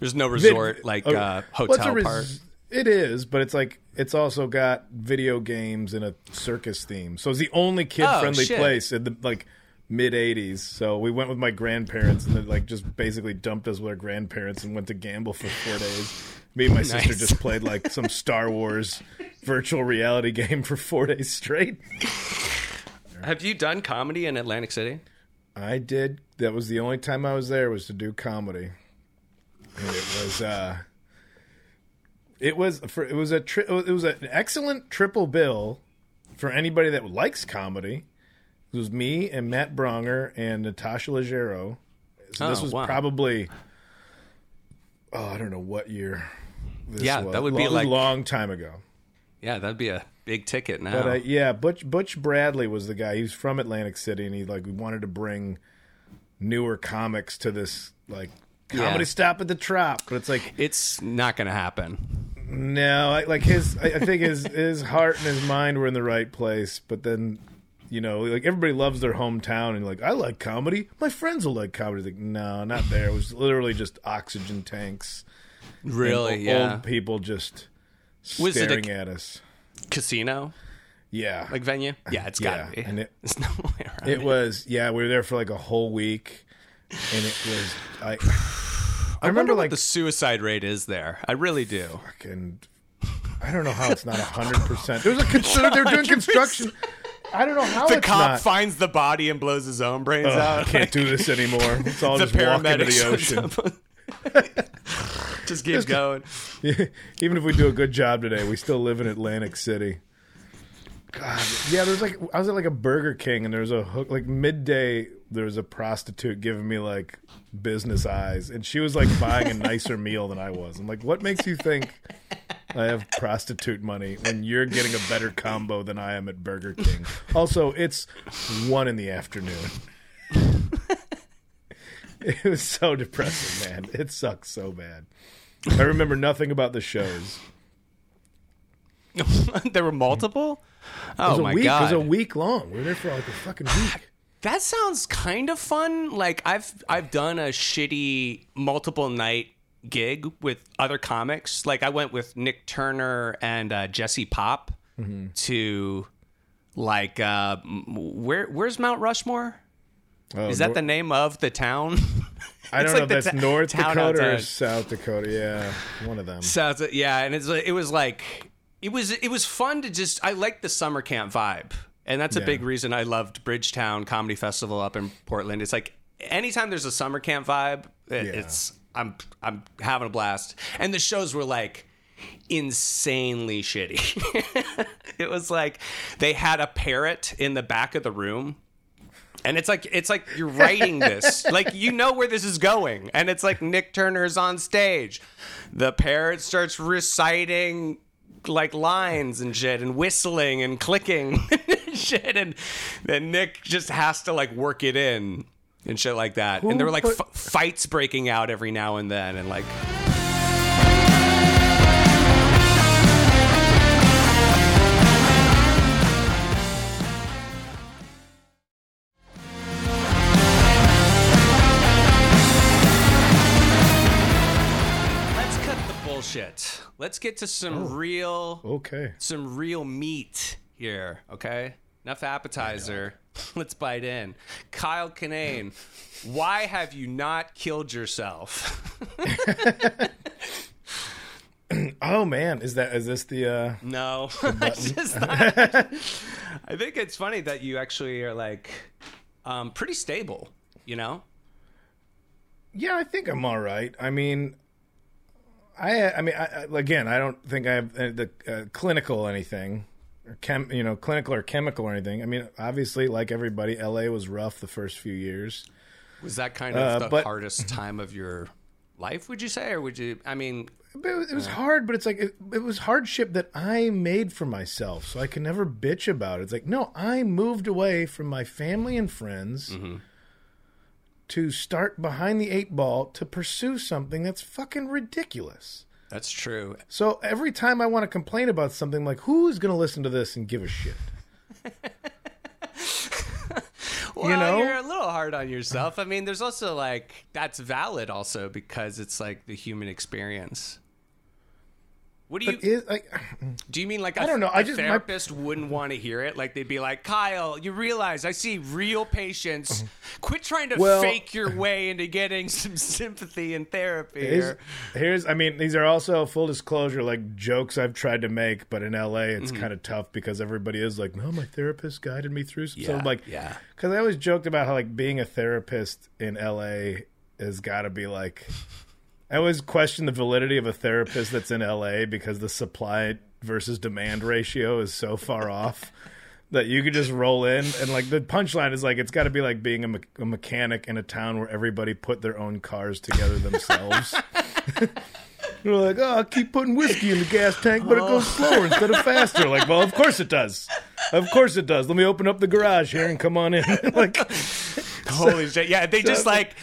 there's no vid- resort like uh, uh, well, a hotel res- part. It is, but it's like it's also got video games and a circus theme. So it's the only kid friendly Oh, place in the like mid '80s. So we went with my grandparents and they like just basically dumped us with our grandparents and went to gamble for four days. Me and my sister just played like some Star Wars virtual reality game for four days straight. Have you done comedy in Atlantic City? I did. That was the only time I was there was to do comedy, and it was uh, it was for it was a tri- it was an excellent triple bill for anybody that likes comedy. It was me and Matt Braunger and Natasha Leggero. So this Oh, was wow. probably oh I don't know what year. Yeah, was. that would be like- a long time ago. Yeah, that'd be a big ticket now. But uh, yeah, Butch Butch Bradley was the guy. He was from Atlantic City, and he like wanted to bring newer comics to this like comedy Yeah. stop at the Trop. But it's like it's not gonna happen. no, I, like his. I, I think his his heart and his mind were in the right place, but then. You know, like everybody loves their hometown, and like I like comedy. My friends will like comedy. Like, no, not there. It was literally just oxygen tanks. And Really? o- yeah. old people just Was it a- staring at us. Casino Yeah, like venue? Yeah, it's gotta Yeah, be. and it- There's no way around It was yeah, we were there for like a whole week, and it was I. I I remember wonder like the suicide rate is there. I really do. fucking I don't know how it's not hundred percent. There's a con- they're doing construction. I don't know how The cop not. finds the body and blows his own brains oh, Ugh, I out. can't do this anymore. It's all the just walk into the ocean. just keep going. Even if we do a good job today, we still live in Atlantic City. God, yeah. There's like I was at like a Burger King and there was a hook like midday. There was a prostitute giving me like business eyes, and she was like buying a nicer meal than I was. I'm like, what makes you think I have prostitute money when you're getting a better combo than I am at Burger King? Also, it's one in the afternoon. It was so depressing, man. It sucks so bad. I remember nothing about the shows. there were multiple. It Oh was a my week. god! It was a week long. We were there for like a fucking week. That sounds kind of fun. Like I've I've done a shitty multiple night gig with other comics. Like I went with Nick Turner and uh, Jesse Popp Mm-hmm. to like uh, where where's Mount Rushmore? Oh, Is that Nor- the name of the town? I don't know like if the that's ta- North town Dakota or. South Dakota. Yeah, one of them. Sounds yeah, and it's it was like it was it was fun to just I like the summer camp vibe, and that's a Yeah. big reason I loved Bridgetown Comedy Festival up in Portland. It's like anytime there's a summer camp vibe, it, Yeah. it's I'm I'm having a blast, and the shows were like insanely shitty. it was like they had a parrot in the back of the room and it's like it's like you're writing this. Like you know where this is going. And it's like nick turner's on stage. The parrot starts reciting like lines and shit and whistling and clicking and shit. And then nick just has to like work it in and shit like that. And there were like put- f- fights breaking out every now and then and like let's get to some real Okay. some real meat here, okay? Enough appetizer. Let's bite in. Kyle Kinane, why have you not killed yourself? Oh man, is that is this the? uh no. I just thought- I think it's funny that you actually are like um, pretty stable, you know? Yeah, I think I'm all right. I mean, I I mean, I, again, I don't think I have uh, the uh, clinical anything, or chem, you know, clinical or chemical or anything. I mean, obviously, like everybody, L.A. was rough the first few years. Was that kind of Uh, the but- hardest time of your life, would you say? Or would you, I mean, it was, it hard, but it's like it, it was hardship that I made for myself, so I can never bitch about it. It's like no, I moved away from my family and friends to start behind the eight ball to pursue something that's fucking ridiculous. that's true. So every time I want to complain about something, like who is going to listen to this and give a shit? Well, know? you're a little hard on yourself. I mean, there's also like that's valid also because it's like the human experience. What do you is like do? You mean like I don't know, a I just- my- therapist wouldn't want to hear it? Like they'd be like, "Kyle, you realize I see real patients. Quit trying to. Well- fake your way into getting some sympathy and therapy." here's, Here. here's I mean these are also full disclosure like jokes I've tried to make, but in LA it's Mm-hmm. kind of tough because everybody is like, no, my therapist guided me through. Some, so Yeah, like, yeah. because I always joked about how like being a therapist in LA has got to be like. I always question the validity of a therapist that's in LA because the supply versus demand ratio is so far off that you could just roll in and like the punchline is like it's got to be like being a, me- a mechanic in a town where everybody put their own cars together themselves. You're like, oh, I keep putting whiskey in the gas tank, but it goes slower instead of faster. Like, well, of course it does. Of course it does. Let me open up the garage here and come on in. like, Holy shit! Yeah, they just like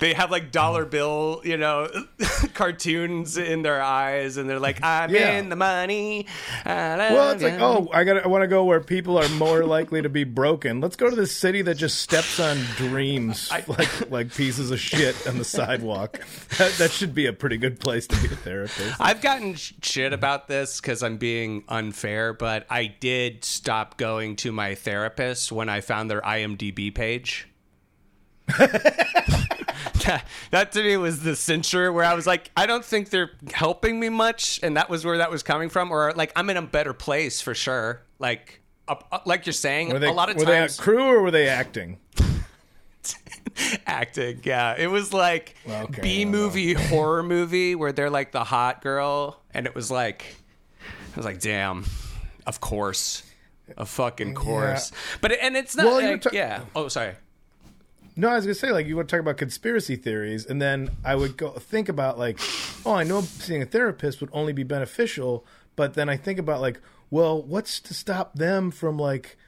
they have like dollar bill, you know, cartoons in their eyes, and they're like, "I'm Yeah. in the money." well, it's like, oh, I got. I want to go where people are more likely to be broken. Let's go to the city that just steps on dreams like like pieces of shit on the sidewalk. That, that should be a pretty good place to be a therapist. I've gotten shit about this because I'm being unfair, but I did stop going to my therapist when I found their IMDb page. that, that to me was the censure where I was like, I don't think they're helping me much, and that was where that was coming from. Or like, I'm in a better place for sure. Like, uh, like you're saying, they, a lot of were they a times crew or were they acting? acting. Yeah, it was like Okay, B movie horror movie where they're like the hot girl, and it was like, I was like, damn, of course, a fucking course. But and it's not. Well, like, ta- yeah. Oh, sorry. No, I was gonna say like you would talk about conspiracy theories, and then I would go think about like, oh, I know seeing a therapist would only be beneficial, but then I think about like, well, what's to stop them from like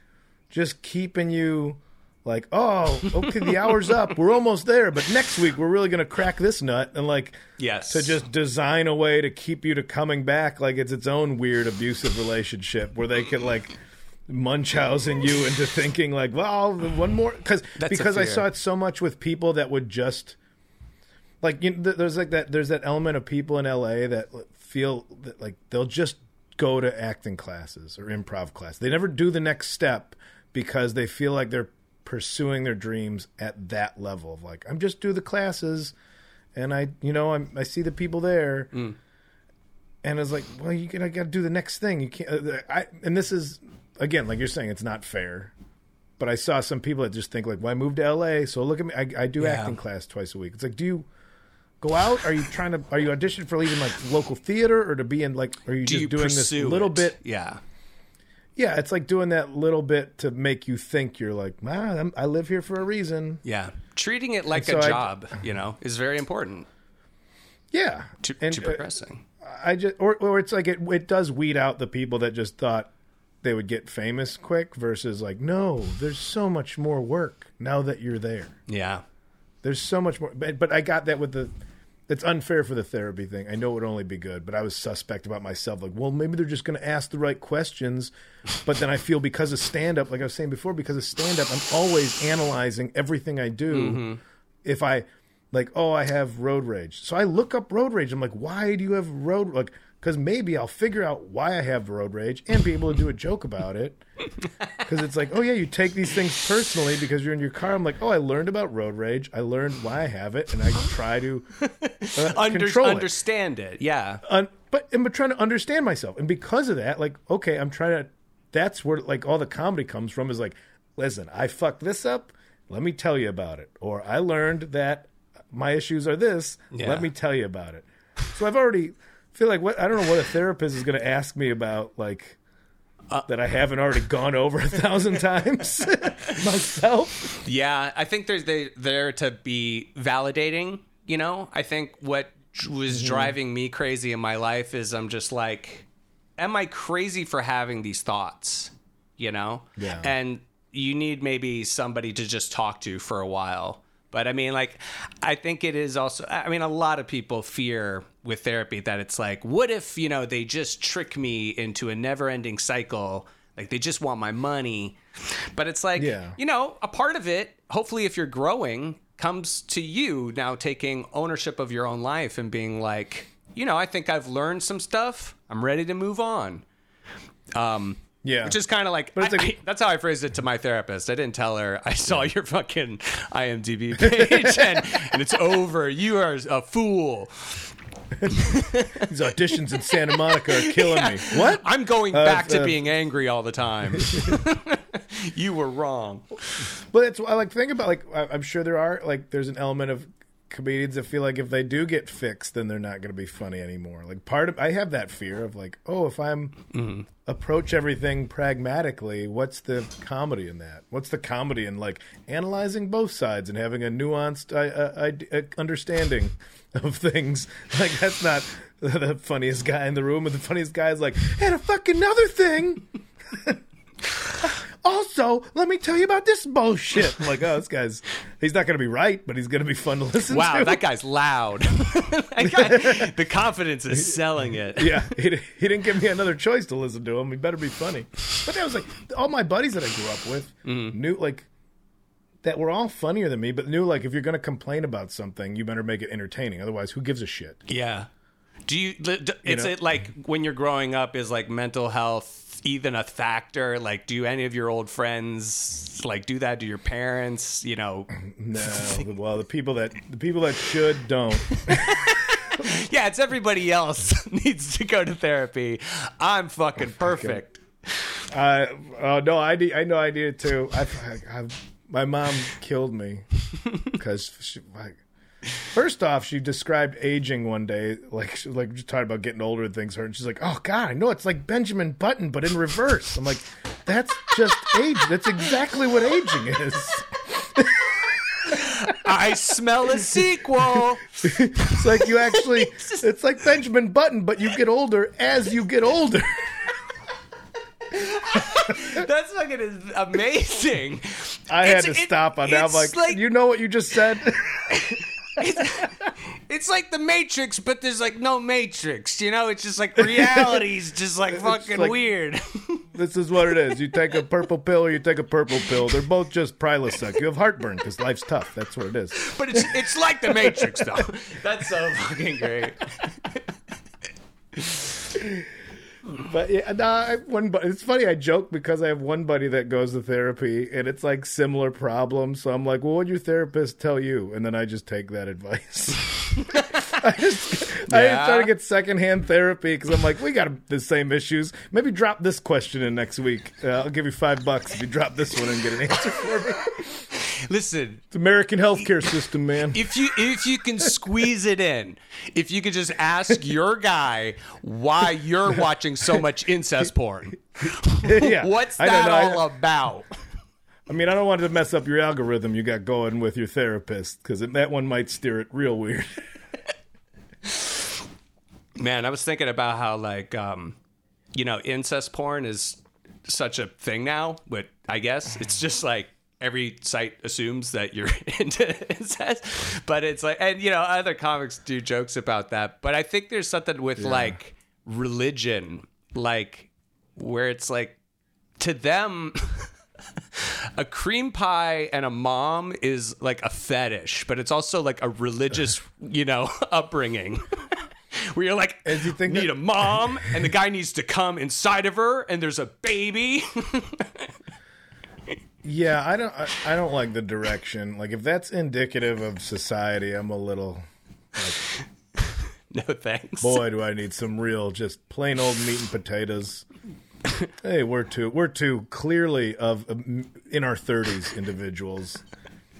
just keeping you like, oh, okay, the hour's up, we're almost there, but next week we're really gonna crack this nut, and like, Yes. to just design a way to keep you to coming back like it's its own weird abusive relationship where they can like munchausen you into thinking like well one more because because i saw it so much with people that would just like you know, th- there's like that there's that element of people in la that feel that like they'll just go to acting classes or improv class they never do the next step because they feel like they're pursuing their dreams at that level of like i'm just do the classes and I, you know, I'm, I see the people there, Mm. and it's like, well, you gotta, gotta do the next thing. You can't. Uh, I and this is again, like you're saying, it's not fair. But I saw some people that just think like, well, I moved to L.A., so look at me. I, I do Yeah. acting class twice a week. It's like, do you go out? Are you trying to? Are you auditioning for even like local theater or to be in like? Are you Do just you doing this little it? bit? Yeah. Yeah, it's like doing that little bit to make you think you're like, ah, I'm, I live here for a reason. Yeah. Treating it like And a so I- job, you know, is very important Yeah, to, And, to uh, progressing. I just or or it's like it it does weed out the people that just thought they would get famous quick versus like no, there's so much more work now that you're there. yeah. There's so much more but, but I got that with the it's unfair for the therapy thing. I know it would only be good, but I was suspect about myself like, well, maybe they're just going to ask the right questions, but then I feel because of stand up, like I was saying before, because of stand up, I'm always analyzing everything I do. Mm-hmm. If I like, oh, I have road rage. So I look up road rage. I'm like, why do you have road like because maybe I'll figure out why I have road rage and be able to do a joke about it. Because it's like, oh yeah, you take these things personally because you're in your car. I'm like, oh, I learned about road rage. I learned why I have it, and I try to uh, Under, control it. understand it. Yeah. Un- but I'm trying to understand myself, and because of that, like, okay, I'm trying to. That's where like all the comedy comes from. Is like, listen, I fucked this up. Let me tell you about it. Or I learned that my issues are this. Yeah. Let me tell you about it. So I've already feel like what I don't know what a therapist is going to ask me about, like. Uh, that I haven't already gone over a thousand times myself. Yeah, I think there's they there to be validating. You know, I think what was Mm-hmm. driving me crazy in my life is I'm just like, am I crazy for having these thoughts? You know, Yeah. and you need maybe somebody to just talk to for a while. But I mean, like, I think it is also. I mean, a lot of people fear with therapy that it's like, what if you know they just trick me into a never-ending cycle? Like they just want my money. But it's like, Yeah. you know, a part of it, hopefully, if you're growing, comes to you now taking ownership of your own life and being like, you know, I think I've learned some stuff. I'm ready to move on. Um, Yeah, which is kind of like, But it's I- like- I- that's how I phrased it to my therapist. I didn't tell her I saw your fucking IMDb page and, and it's over. You are a fool. these auditions in Santa Monica are killing me. What? I'm going back to uh, being angry all the time. you were wrong. But it's I like think about like I'm sure there are like there's an element of comedians that feel like if they do get fixed, then they're not going to be funny anymore. Like part of I have that fear of like, oh, if I'm approach everything pragmatically, what's the comedy in that? What's the comedy in like analyzing both sides and having a nuanced uh, uh, uh, understanding of things? Like that's not the funniest guy in the room, and the funniest guy is like, and a fucking other thing. Also, let me tell you about this bullshit. I'm like, oh, this guy's he's not going to be right, but he's going to be fun to listen Wow, to. Wow, that guy's loud. That guy- the confidence is selling it. yeah, he, he didn't give me another choice to listen to him. He better be funny. But that was like all my buddies that I grew up with Mm-hmm. knew like that were all funnier than me, but knew like if you're going to complain about something, you better make it entertaining. Otherwise, who gives a shit? Yeah. Do you? d- d- It's know? it like when you're growing up is like mental health even a factor? Like, do any of your old friends like do that to your parents? You know, No, well, the people that the people that should don't. yeah, it's everybody else needs to go to therapy. I'm fucking perfect. Uh, oh no, I need, I know I did too. I, I, I my mom killed me because she like. First off, she described aging one day, like she, like just talking about getting older and things. Her and she's like, "Oh God, I know it's like Benjamin Button, but in reverse." I'm like, "That's just age. That's exactly what aging is." I smell a sequel. It's like you actually, it's like Benjamin Button, but you get older as you get older. That's fucking amazing. I had to it- stop on that. I'm like, like- you know what you just said? It's like the Matrix, but there's like no Matrix. You know, it's just like reality's just like fucking like- weird. this is what it is. You take a purple pill or you take a purple pill. They're both just Prilosec. You have heartburn because life's tough. That's what it is. but it's it's like the Matrix though. That's so fucking great. But yeah, nah, I, one. bu- It's funny. I joke because I have one buddy that goes to therapy, and it's like similar problems. So I'm like, "Well, what would your therapist tell you?" And then I just take that advice. I just, I Yeah. try to get secondhand therapy because I'm like, we got the same issues. Maybe drop this question in next week. Uh, I'll give you five bucks if you drop this one and get an answer for me. Listen, It's American healthcare system, man. if you if you can squeeze it in, if you could just ask your guy why you're watching so much incest porn, yeah, what's that all about? I mean, I don't want to mess up your algorithm you got going with your therapist because that one might steer it real weird. Man, I was thinking about how like um, you know, incest porn is such a thing now, but I guess it's just like every site assumes that you're into incest. But it's like and you know, other comics do jokes about that. But I think there's something with like religion, like where it's like to them a cream pie and a mom is like a fetish, but it's also like a religious, you know, upbringing. Where you're like, And you think need that- a mom, and the guy needs to come inside of her, and there's a baby. Yeah, I don't. I, I don't like the direction. Like, if that's indicative of society, I'm a little. no thanks. Boy, do I need some real, just plain old meat and potatoes. hey, we're two. We're two clearly of um, in our thirties individuals.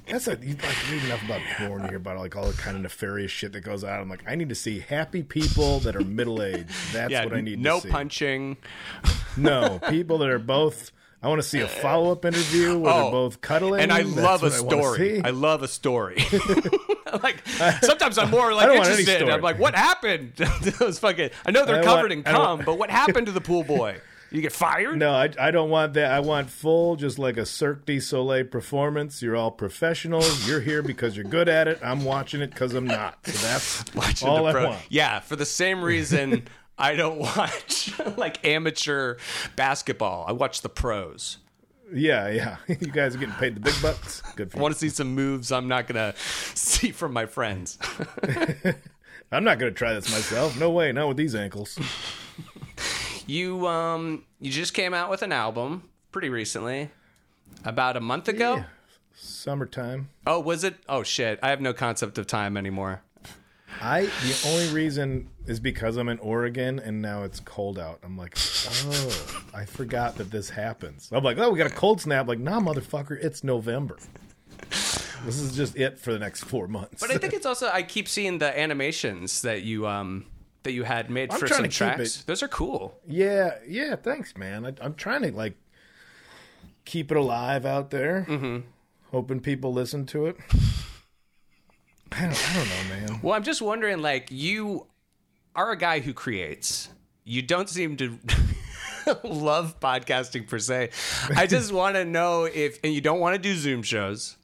That's a you like read enough about porn. Hear about like all the kind of nefarious shit that goes on. I'm like, I need to see happy people that are middle aged. That's yeah, what I need. no to see. punching. No, people that are both. I want to see a follow up interview where they're oh, both cuddling. Oh, and I That's love a what I story. I, love a story. like sometimes I'm more like don't want any interested. I'm like, what happened? those fucking. I know they're I covered want- in cum, but what happened to the pool boy? You get fired? No, I, I don't want that. I want full, just like a Cirque du Soleil performance. You're all professionals. You're here because you're good at it. I'm watching it because I'm not. So that's Watching all the I want. Yeah, for the same reason I don't watch like amateur basketball. I watch the pros. Yeah, yeah. You guys are getting paid the big bucks. Good for I you. want to see some moves I'm not gonna see from my friends. I'm not going to try this myself. No way. Not with these ankles. you um you just came out with an album pretty recently. About a month ago? Yeah. Summertime. Oh, was it? Oh shit. I have no concept of time anymore. I the only reason is because I'm in Oregon and now it's cold out. I'm like, oh, I forgot that this happens. I'm like, oh, we got a cold snap. Like, nah, motherfucker, it's November. This is just it for the next four months. But I think it's also I keep seeing the animations that you um that you had made I'm for some tracks. Those are cool. Yeah, yeah. Thanks, man. I, I'm trying to like keep it alive out there. Mm-hmm. Hoping people listen to it. I don't, I don't know, man. Well, I'm just wondering, like, you are a guy who creates. You don't seem to love podcasting per se. I just want to know if, and you don't want to do Zoom shows.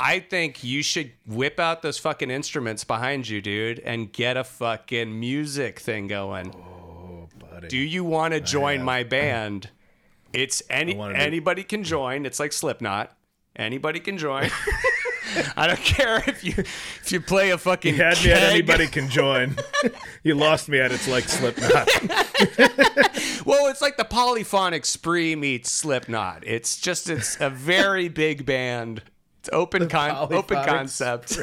I think you should whip out those fucking instruments behind you, dude, and get a fucking music thing going. Oh, buddy. Do you want to join my band? It's any anybody can join. It's like Slipknot. Anybody can join. I don't care if you if you play a fucking You had me at anybody can join. you lost me at it's like Slipknot. Well, it's like the polyphonic spree meets Slipknot. It's just it's a very big band. It's open con- open concept.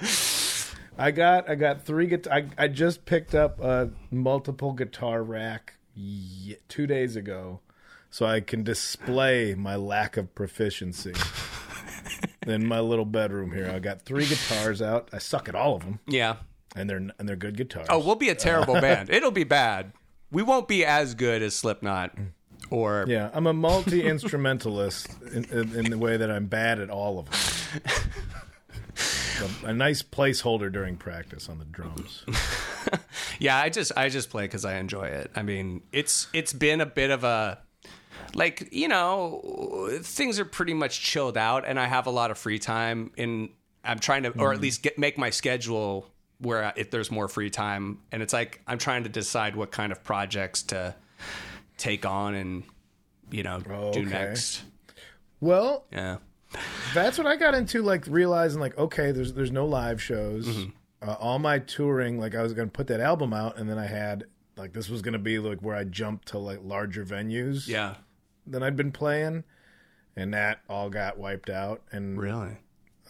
I got I got three guitar. I, I just picked up a multiple guitar rack two days ago, so I can display my lack of proficiency in my little bedroom here. I got three guitars out. I suck at all of them, Yeah. and they're and they're good guitars. Oh, we'll be a terrible uh, band. It'll be bad. We won't be as good as Slipknot or yeah, I'm a multi instrumentalist in, in, in the way that I'm bad at all of them. a, a nice placeholder during practice on the drums. Yeah, I just I just play because I enjoy it. I mean, it's it's been a bit of a like you know things are pretty much chilled out, and I have a lot of free time. In I'm trying to, or at least get make my schedule where I- if there's more free time, and it's like I'm trying to decide what kind of projects to take on and you know do okay. next. Well, Yeah. that's what I got into, like realizing, like, okay, there's there's no live shows. Mm-hmm. Uh, all my touring, like, I was gonna put that album out, and then I had like this was gonna be like where I jumped to like larger venues Yeah. Than I'd been playing, and that all got wiped out. And Really.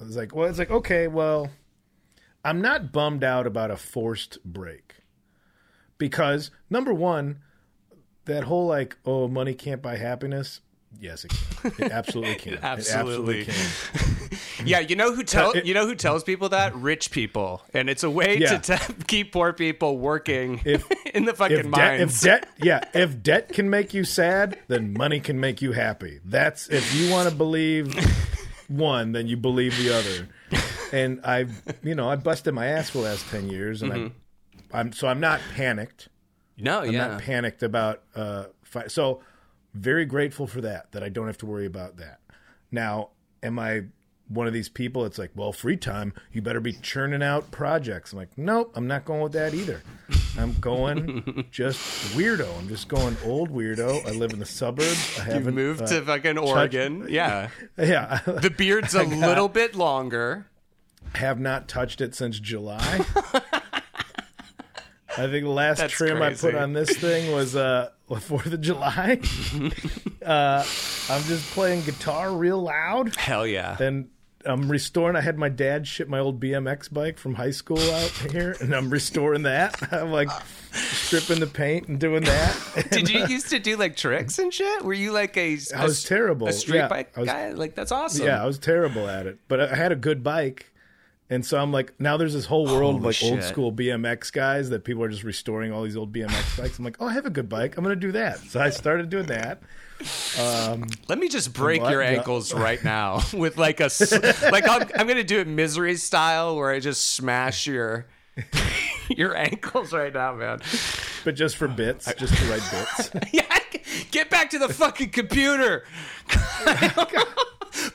I was like, well, it's like okay, well, I'm not bummed out about a forced break because number one, that whole like, oh, money can't buy happiness. Yes, it can. It absolutely can. It absolutely. can. Yeah, you know who tell it- you know who tells people that? Rich people, and it's a way Yeah. to te- keep poor people working If- in the fucking if mines. if debt, yeah, if debt can make you sad, then money can make you happy. That's if you want to believe one, then you believe the other. And I've, you know, I busted my ass for the last ten years, and I'm, I'm so I'm not panicked. no, I'm yeah, not panicked about uh fi- so very grateful for that that I don't have to worry about that. Now, am I one of these people it's like, well, free time, you better be churning out projects. I'm like, nope, I'm not going with that either. I'm going just weirdo. I'm just going old weirdo. I live in the suburbs. I haven't moved uh, to fucking Oregon. Yeah, yeah, the beard's a little bit longer. Have not touched it since July. I think the last That's trim I put on this thing was uh Fourth of July. uh, I'm just playing guitar real loud, Hell yeah. and I'm restoring. I had my dad ship my old BMX bike from high school out here, and I'm restoring that. I'm like stripping the paint and doing that. Did you used to do like tricks and shit? Were you like a, I was terrible. a street Yeah, bike was- guy? Like that's awesome. Yeah, I was terrible at it, but I had a good bike. And so I'm like, now there's this whole world of Holy like old school BMX guys that people are just restoring all these old BMX bikes. I'm like, oh, I have a good bike. I'm going to do that. So I started doing that. Um, Let me just break your ankles right now with like a like I'm, I'm gonna do it misery style where I just smash your your ankles right now, man. But just for bits, just to write bits. Yeah, get back to the fucking computer. Oh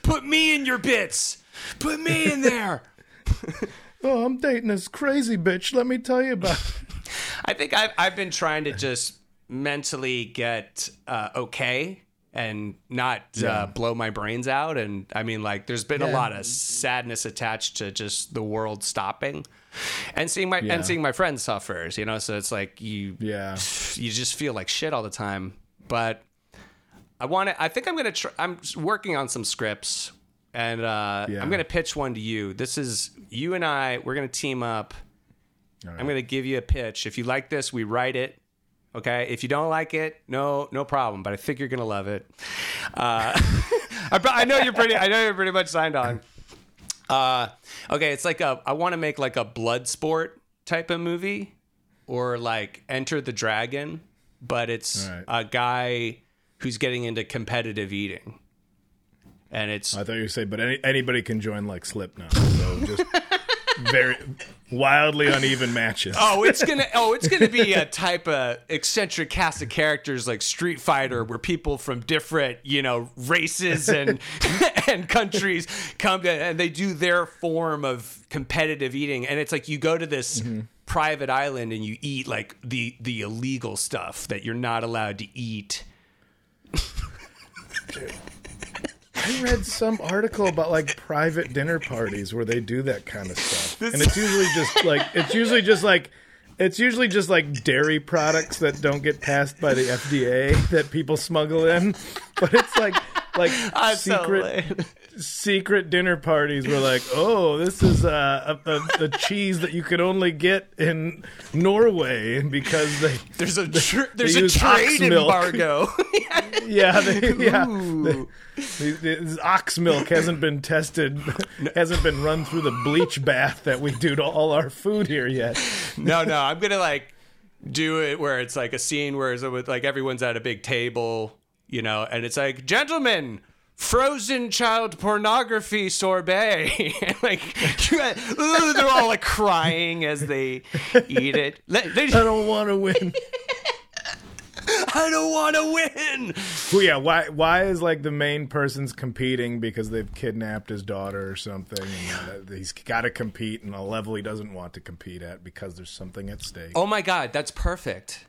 Put me in your bits. Put me in there. oh, I'm dating this crazy bitch. Let me tell you about. I think I've I've been trying to just mentally get uh, okay and not uh, blow my brains out. And I mean, like, there's been a lot of sadness attached to just the world stopping, and seeing my Yeah. and seeing my friends suffer. You know, so it's like you Yeah. you just feel like shit all the time. But I want to. I think I'm gonna. Try, I'm working on some scripts, and uh, Yeah. I'm gonna pitch one to you. This is you and I. We're gonna team up. I'm gonna give you a pitch. If you like this, we write it. Okay. If you don't like it, no, no problem. But I think you're gonna love it. Uh, I, I know you're pretty. I know you're pretty much signed on. Uh, okay. It's like a. I want to make like a blood sport type of movie, or like Enter the Dragon, but it's right. a guy who's getting into competitive eating, and it's I thought you were saying, but any, anybody can join like Slipknot. So just very wildly uneven matches. Oh, it's gonna oh, it's gonna be a type of eccentric cast of characters like Street Fighter, where people from different you know races and and countries come to, and they do their form of competitive eating, and it's like you go to this. Mm-hmm. Private island, and you eat like the the illegal stuff that you're not allowed to eat. I read some article about like private dinner parties where they do that kind of stuff, and it's usually just like it's usually just like It's usually just like dairy products that don't get passed by the FDA that people smuggle in. But it's like like I'm secret late. Secret dinner parties were like, oh, this is uh, a, a, a cheese that you could only get in Norway because they There's a tr- there's a use trade embargo. yeah. They, yeah. The, the- this ox milk hasn't been tested hasn't been run through the bleach bath that we do to all our food here yet. no, no, I'm gonna like do it where it's like a scene where it's with like everyone's at a big table, you know, and it's like, gentlemen, frozen child pornography sorbet. Like they're all like crying as they eat it. They- I don't want to win. I don't want to win. Well, yeah, why why is like the main person's competing because they've kidnapped his daughter or something, and uh, he's got to compete in a level he doesn't want to compete at because there's something at stake. Oh my god, that's perfect.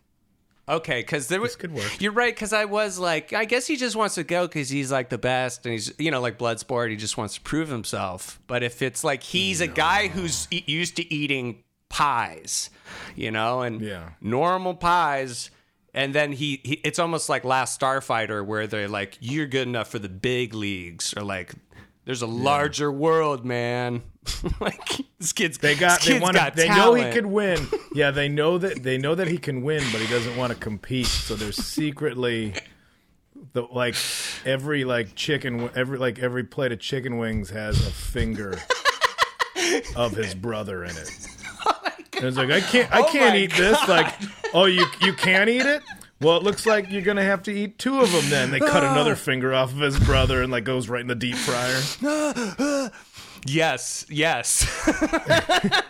Okay, because there was This could work. You're right, because I was like, I guess he just wants to go because he's like the best, and he's you know like Bloodsport. He just wants to prove himself. But if it's like he's a guy who's e- used to eating pies, you know, and Yeah. normal pies. And then he, he, it's almost like Last Starfighter, where they're like, "You're good enough for the big leagues," or like, "There's a larger world, man." like this kid's They got they want to they know he could win. Yeah, they know that they know that he can win, but he doesn't want to compete. So there's secretly the like every like chicken every like every plate of chicken wings has a finger of his brother in it. And it's like I can't I Oh can't eat this. Like, oh you you can't eat it? Well, it looks like you're gonna have to eat two of them. Then they cut another finger off of his brother and like goes right in the deep fryer. Yes, yes.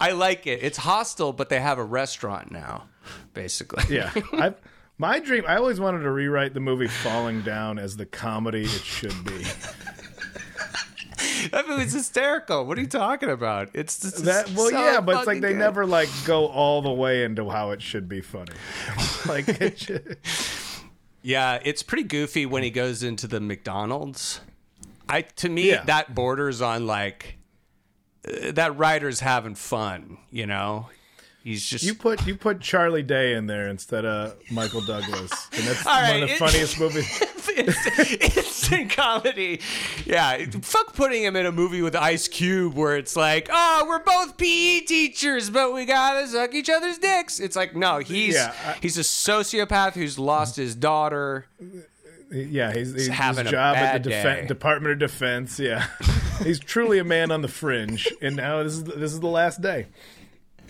I like it. It's hostile, but they have a restaurant now, basically. Yeah, I my dream. I always wanted to rewrite the movie Falling Down as the comedy it should be. that movie's hysterical. What are you talking about? It's just That well, so yeah, but it's like they good. never like go all the way into how it should be funny. like it should, Yeah, it's pretty goofy when he goes into the McDonald's. I to me Yeah. that borders on like uh, that writer's having fun, you know. He's just you put you put Charlie Day in there instead of Michael Douglas, and that's one of the funniest movies. instant, instant comedy. Yeah, fuck putting him in a movie with Ice Cube where it's like, oh, we're both PE teachers, but we gotta suck each other's dicks. It's like, no, he's Yeah, I- he's a sociopath who's lost his daughter. Yeah, he's, he's having his job at the day. Department of Defense. Yeah, he's truly a man on the fringe, and now this is this is the last day.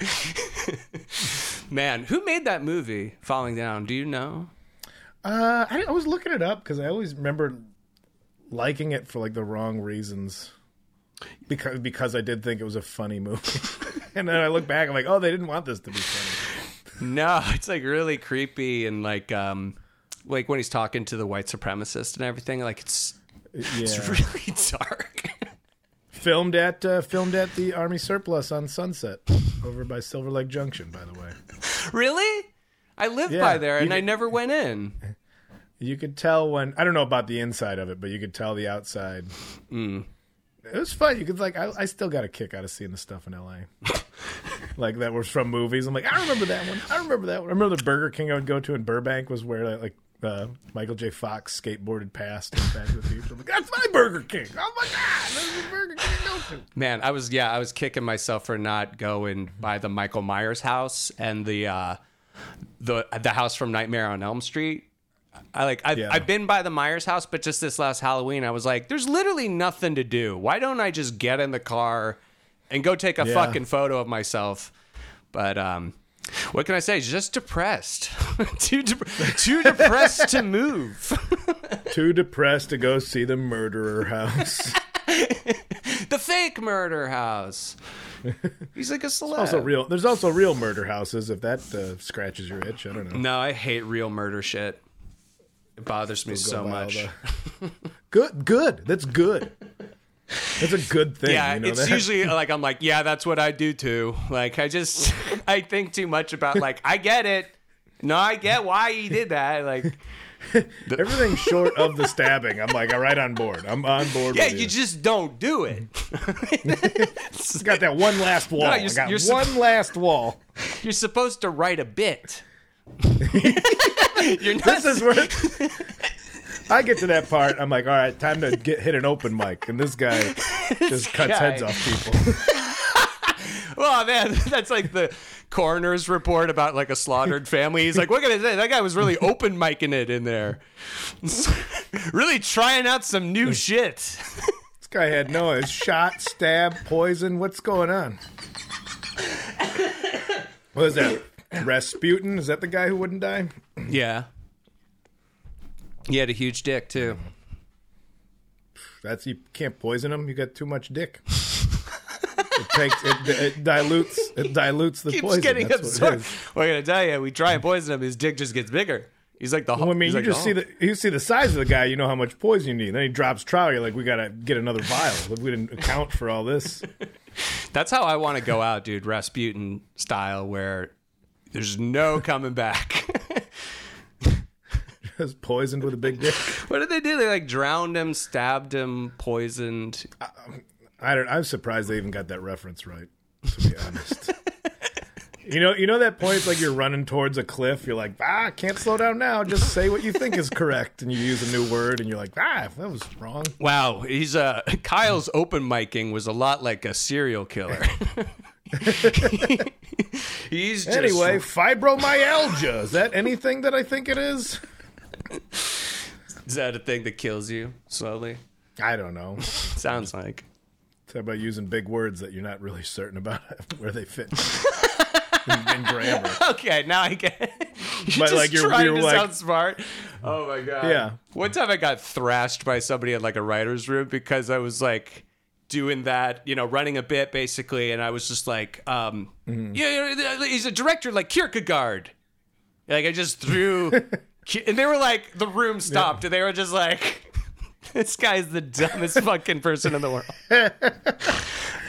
Man, who made that movie, Falling Down? Do you know? Uh, I, I was looking it up because I always remember liking it for like the wrong reasons. Because because I did think it was a funny movie, and then I look back, I'm like, oh, they didn't want this to be funny. No, it's like really creepy and like um like when he's talking to the white supremacist and everything, like it's Yeah. it's really dark. filmed at uh, filmed at the Army surplus on Sunset, over by Silver Lake Junction. By the way, really? I live Yeah, by there and you I never went in. you could tell when I don't know about the inside of it, but you could tell the outside. It was fun. You could like I, I still got a kick out of seeing the stuff in L.A. like that was from movies. I'm like I remember that one. I remember that one. I remember the Burger King I would go to in Burbank was where like. Uh, Michael J. Fox skateboarded past in Back to the Future. I'm like, that's my Burger King. Oh my god, that's the Burger King to. Man, I was yeah, I was kicking myself for not going by the Michael Myers house and the uh the the house from Nightmare on Elm Street. I like I've, Yeah. I've been by the Myers house, but just this last Halloween, I was like, "There's literally nothing to do. Why don't I just get in the car and go take a Yeah. fucking photo of myself?" But um, what can I say? Just depressed, too de- too depressed to move. Too depressed to go see the murderer house. the fake murder house. He's like a celeb. also real. There's also real murder houses. If that uh, scratches your itch, I don't know. No, I hate real murder shit. It bothers me so Go by all much. the- Good, good. That's good. That's a good thing. Yeah, you know it's that? usually uh, like I'm like, yeah, that's what I do too. Like I just I think too much about like I get it. No, I get why he did that. Like Everything short of the stabbing, I'm like, all right, on board. I'm on board. Yeah, with you just don't do it. got that one last wall. No, you're- got you're one last wall. You're supposed to write a bit. You're not. This is where I get to that part. I'm like, all right, time to get hit an open mic, and this guy just cuts guy. heads off people. Oh man, that's like the coroner's report about like a slaughtered family. He's like, what can I say? That guy was really open micing it in there, really trying out some new shit. This guy had no shot, stab, poison. What's going on? What is that? Rasputin? Is that the guy who wouldn't die? Yeah, he had a huge dick too. That's you can't poison him. You got too much dick. It takes it, it dilutes it dilutes the Keeps poison. getting That's what it absorbed. We're gonna tell you, we try and poison him. His dick just gets bigger. He's like the. Well, I mean, you like, just oh. see the you see the size of the guy. You know how much poison you need. Then he drops trowel. You're like, we gotta get another vial. We didn't account for all this. That's how I want to go out, dude. Rasputin style, where there's no coming back. Just poisoned with a big dick. what did they do? They like drowned him, stabbed him, poisoned. I don't. I'm surprised they even got that reference right. To be honest. You know, you know that point. It's like you're running towards a cliff. You're like, ah, can't slow down now. Just say what you think is correct, and you use a new word, and you're like, ah, that was wrong. Wow, he's uh Kyle's open micing was a lot like a serial killer. he's just Anyway, fibromyalgia. Is that anything that I think it is? is that a thing that kills you slowly? I don't know. Sounds like. It's about using big words that you're not really certain about where they fit in, in grammar. Okay, now I get. It. You're But, just like, you're- trying you're to like- sound smart. Oh my god. Yeah. One time I got thrashed by somebody at like a writer's room because I was like doing that, you know, running a bit basically, and I was just like, um, Mm-hmm. yeah, he's a director like Kierkegaard. Like I just threw, and they were like, the room stopped, and they were just like. This guy's the dumbest fucking person in the world.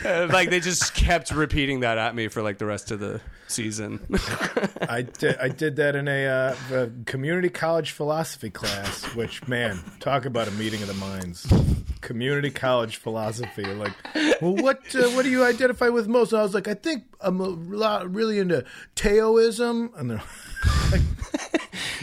Uh, like they just kept repeating that at me for like the rest of the season. I did, I did that in a, uh, a community college philosophy class, which, man, talk about a meeting of the minds. Community college philosophy. Like, well, what uh, what do you identify with most? And I was like, I think I'm a lot, really into Taoism. And they're like,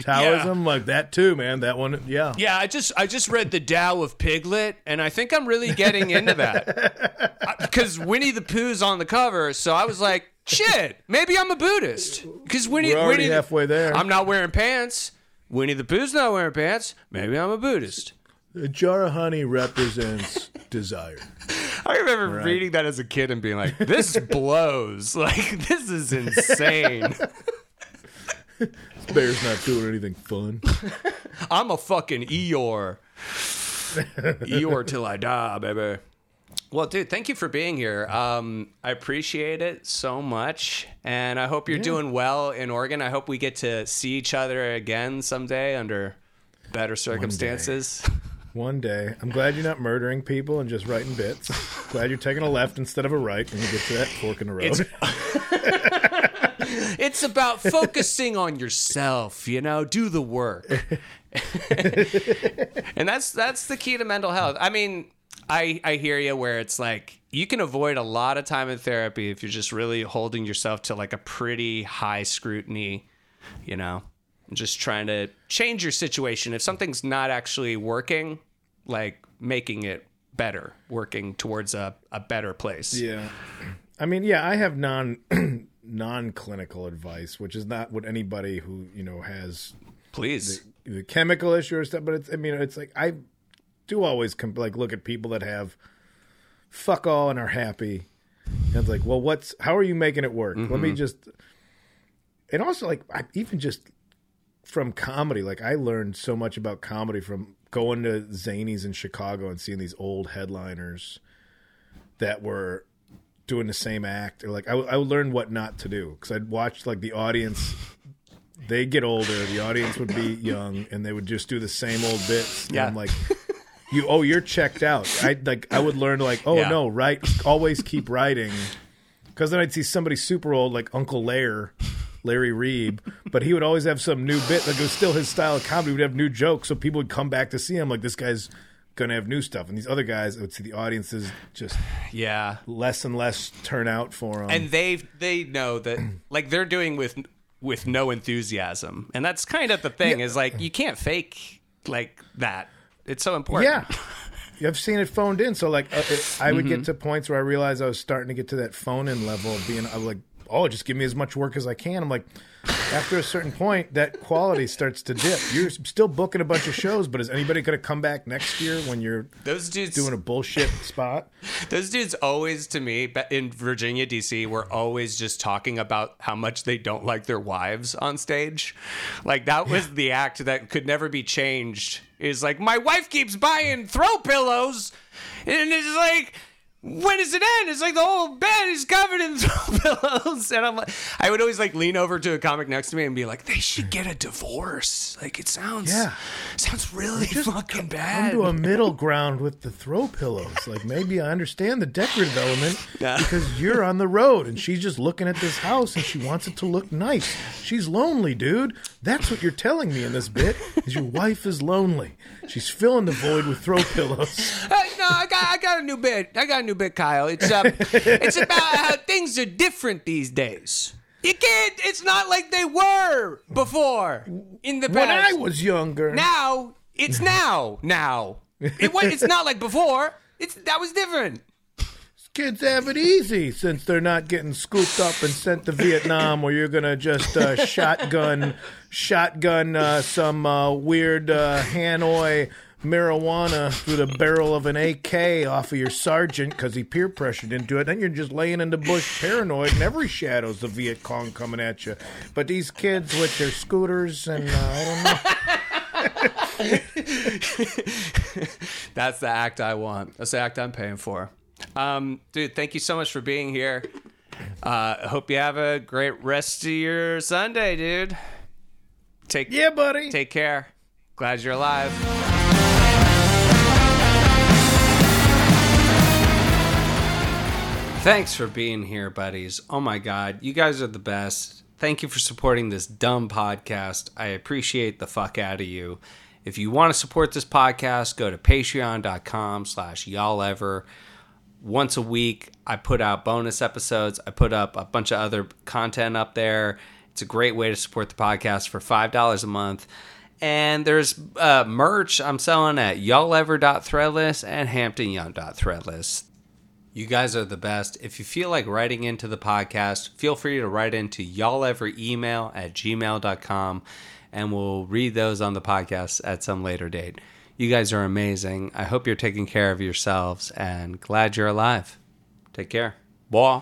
Taoism, like that too, man. That one, yeah. Yeah, I just I just read the Tao of Piglet, and I think I'm really getting into that because Winnie the Pooh's on the cover. So I was like, shit, maybe I'm a Buddhist because Winnie We're already Winnie halfway there. I'm not wearing pants. Winnie the Pooh's not wearing pants. Maybe I'm a Buddhist. A jar of honey represents desire. I remember reading that as a kid and being like, this blows. Like this is insane. this Bear's not doing anything fun. I'm a fucking Eeyore. Eeyore till I die, baby. Well, dude, thank you for being here. Um, I appreciate it so much, and I hope you're doing well in Oregon. I hope we get to see each other again someday under better circumstances. One day. I'm glad you're not murdering people and just writing bits. glad you're taking a left instead of a right when you get to that fork in the road. It's, it's about focusing on yourself. You know, do the work, and that's that's the key to mental health. I mean, I I hear you where it's like you can avoid a lot of time in therapy if you're just really holding yourself to like a pretty high scrutiny. You know, just trying to change your situation. If something's not actually working, like making it better, working towards a, a better place. yeah. I mean, yeah, I have non non clinical advice, which is not what anybody who, you know, has Please. the chemical issue or stuff, but it's I mean, it's like I do always com- like look at people that have fuck all and are happy. And it's like, well, what's how are you making it work? Let me mm-hmm. just and also like I, even just from comedy, like I learned so much about comedy from going to Zanies in Chicago and seeing these old headliners that were doing the same act or like I, I learned what not to do because I'd watch like the audience they get older the audience would be young and they would just do the same old bits and Yeah. I'm like you oh you're checked out I like I would learn like oh Yeah. no right always keep writing because then I'd see somebody super old like Uncle Lar Larry Reeb, but he would always have some new bit. Like it was still his style of comedy. He would have new jokes, so people would come back to see him. Like this guy's gonna have new stuff, and these other guys, I would see the audiences just Yeah. less and less turn out for him. and they they know that like they're doing with with no enthusiasm and that's kind of the thing is like you can't fake like that it's so important Yeah. I've seen it phoned in. So, like, uh, it, I would Mm-hmm. get to points where I realized I was starting to get to that phone in level of being, I was like, oh, just give me as much work as I can. I'm like, after a certain point, that quality starts to dip. You're still booking a bunch of shows, but is anybody going to come back next year when you're those dudes doing a bullshit spot? those dudes always to me in Virginia DC were always just talking about how much they don't like their wives on stage like that was the act that could never be changed is like my wife keeps buying throw pillows and it's like when does it end? It's like the whole bed is covered in throw pillows, and I'm like, I would always like lean over to a comic next to me and be like, they should get a divorce. Like it sounds, Yeah. sounds really fucking bad. Come to a middle ground with the throw pillows. Like maybe I understand the decorative element Yeah. because you're on the road and she's just looking at this house and she wants it to look nice. She's lonely, dude. That's what you're telling me in this bit. Is your wife is lonely. She's filling the void with throw pillows. No, I got I got a new bit. I got a new bit, Kyle. It's um, it's about how things are different these days. You can't. It's not like they were before in the past. When I was younger, now, it's now. Now, it was. It's not like before. It's that was different. kids have it easy since they're not getting scooped up and sent to Vietnam, where you're gonna just uh, shotgun, shotgun uh, some uh, weird uh, Hanoi marijuana through the barrel of an AK off of your sergeant because he peer pressured into it. Then you're just laying in the bush, paranoid, and every shadow's the Viet Cong coming at you. But these kids with their scooters and uh, I don't know. That's the act I want. That's the act I'm paying for. Um, dude, thank you so much for being here. Uh, I hope you have a great rest of your Sunday, dude. Take Yeah, buddy. take care. Glad you're alive. Thanks for being here, buddies. Oh my God, you guys are the best. Thank you for supporting this dumb podcast. I appreciate the fuck out of you. If you want to support this podcast, go to patreon.com slash y'all ever. Once a week, I put out bonus episodes. I put up a bunch of other content up there. It's a great way to support the podcast for $5 a month. And there's uh, merch I'm selling at y'allever.threadless and hamptonyount.threadless. You guys are the best. If you feel like writing into the podcast, feel free to write into y'all ever email at gmail.com and we'll read those on the podcast at some later date. You guys are amazing. I hope you're taking care of yourselves and glad you're alive. Take care. Bye.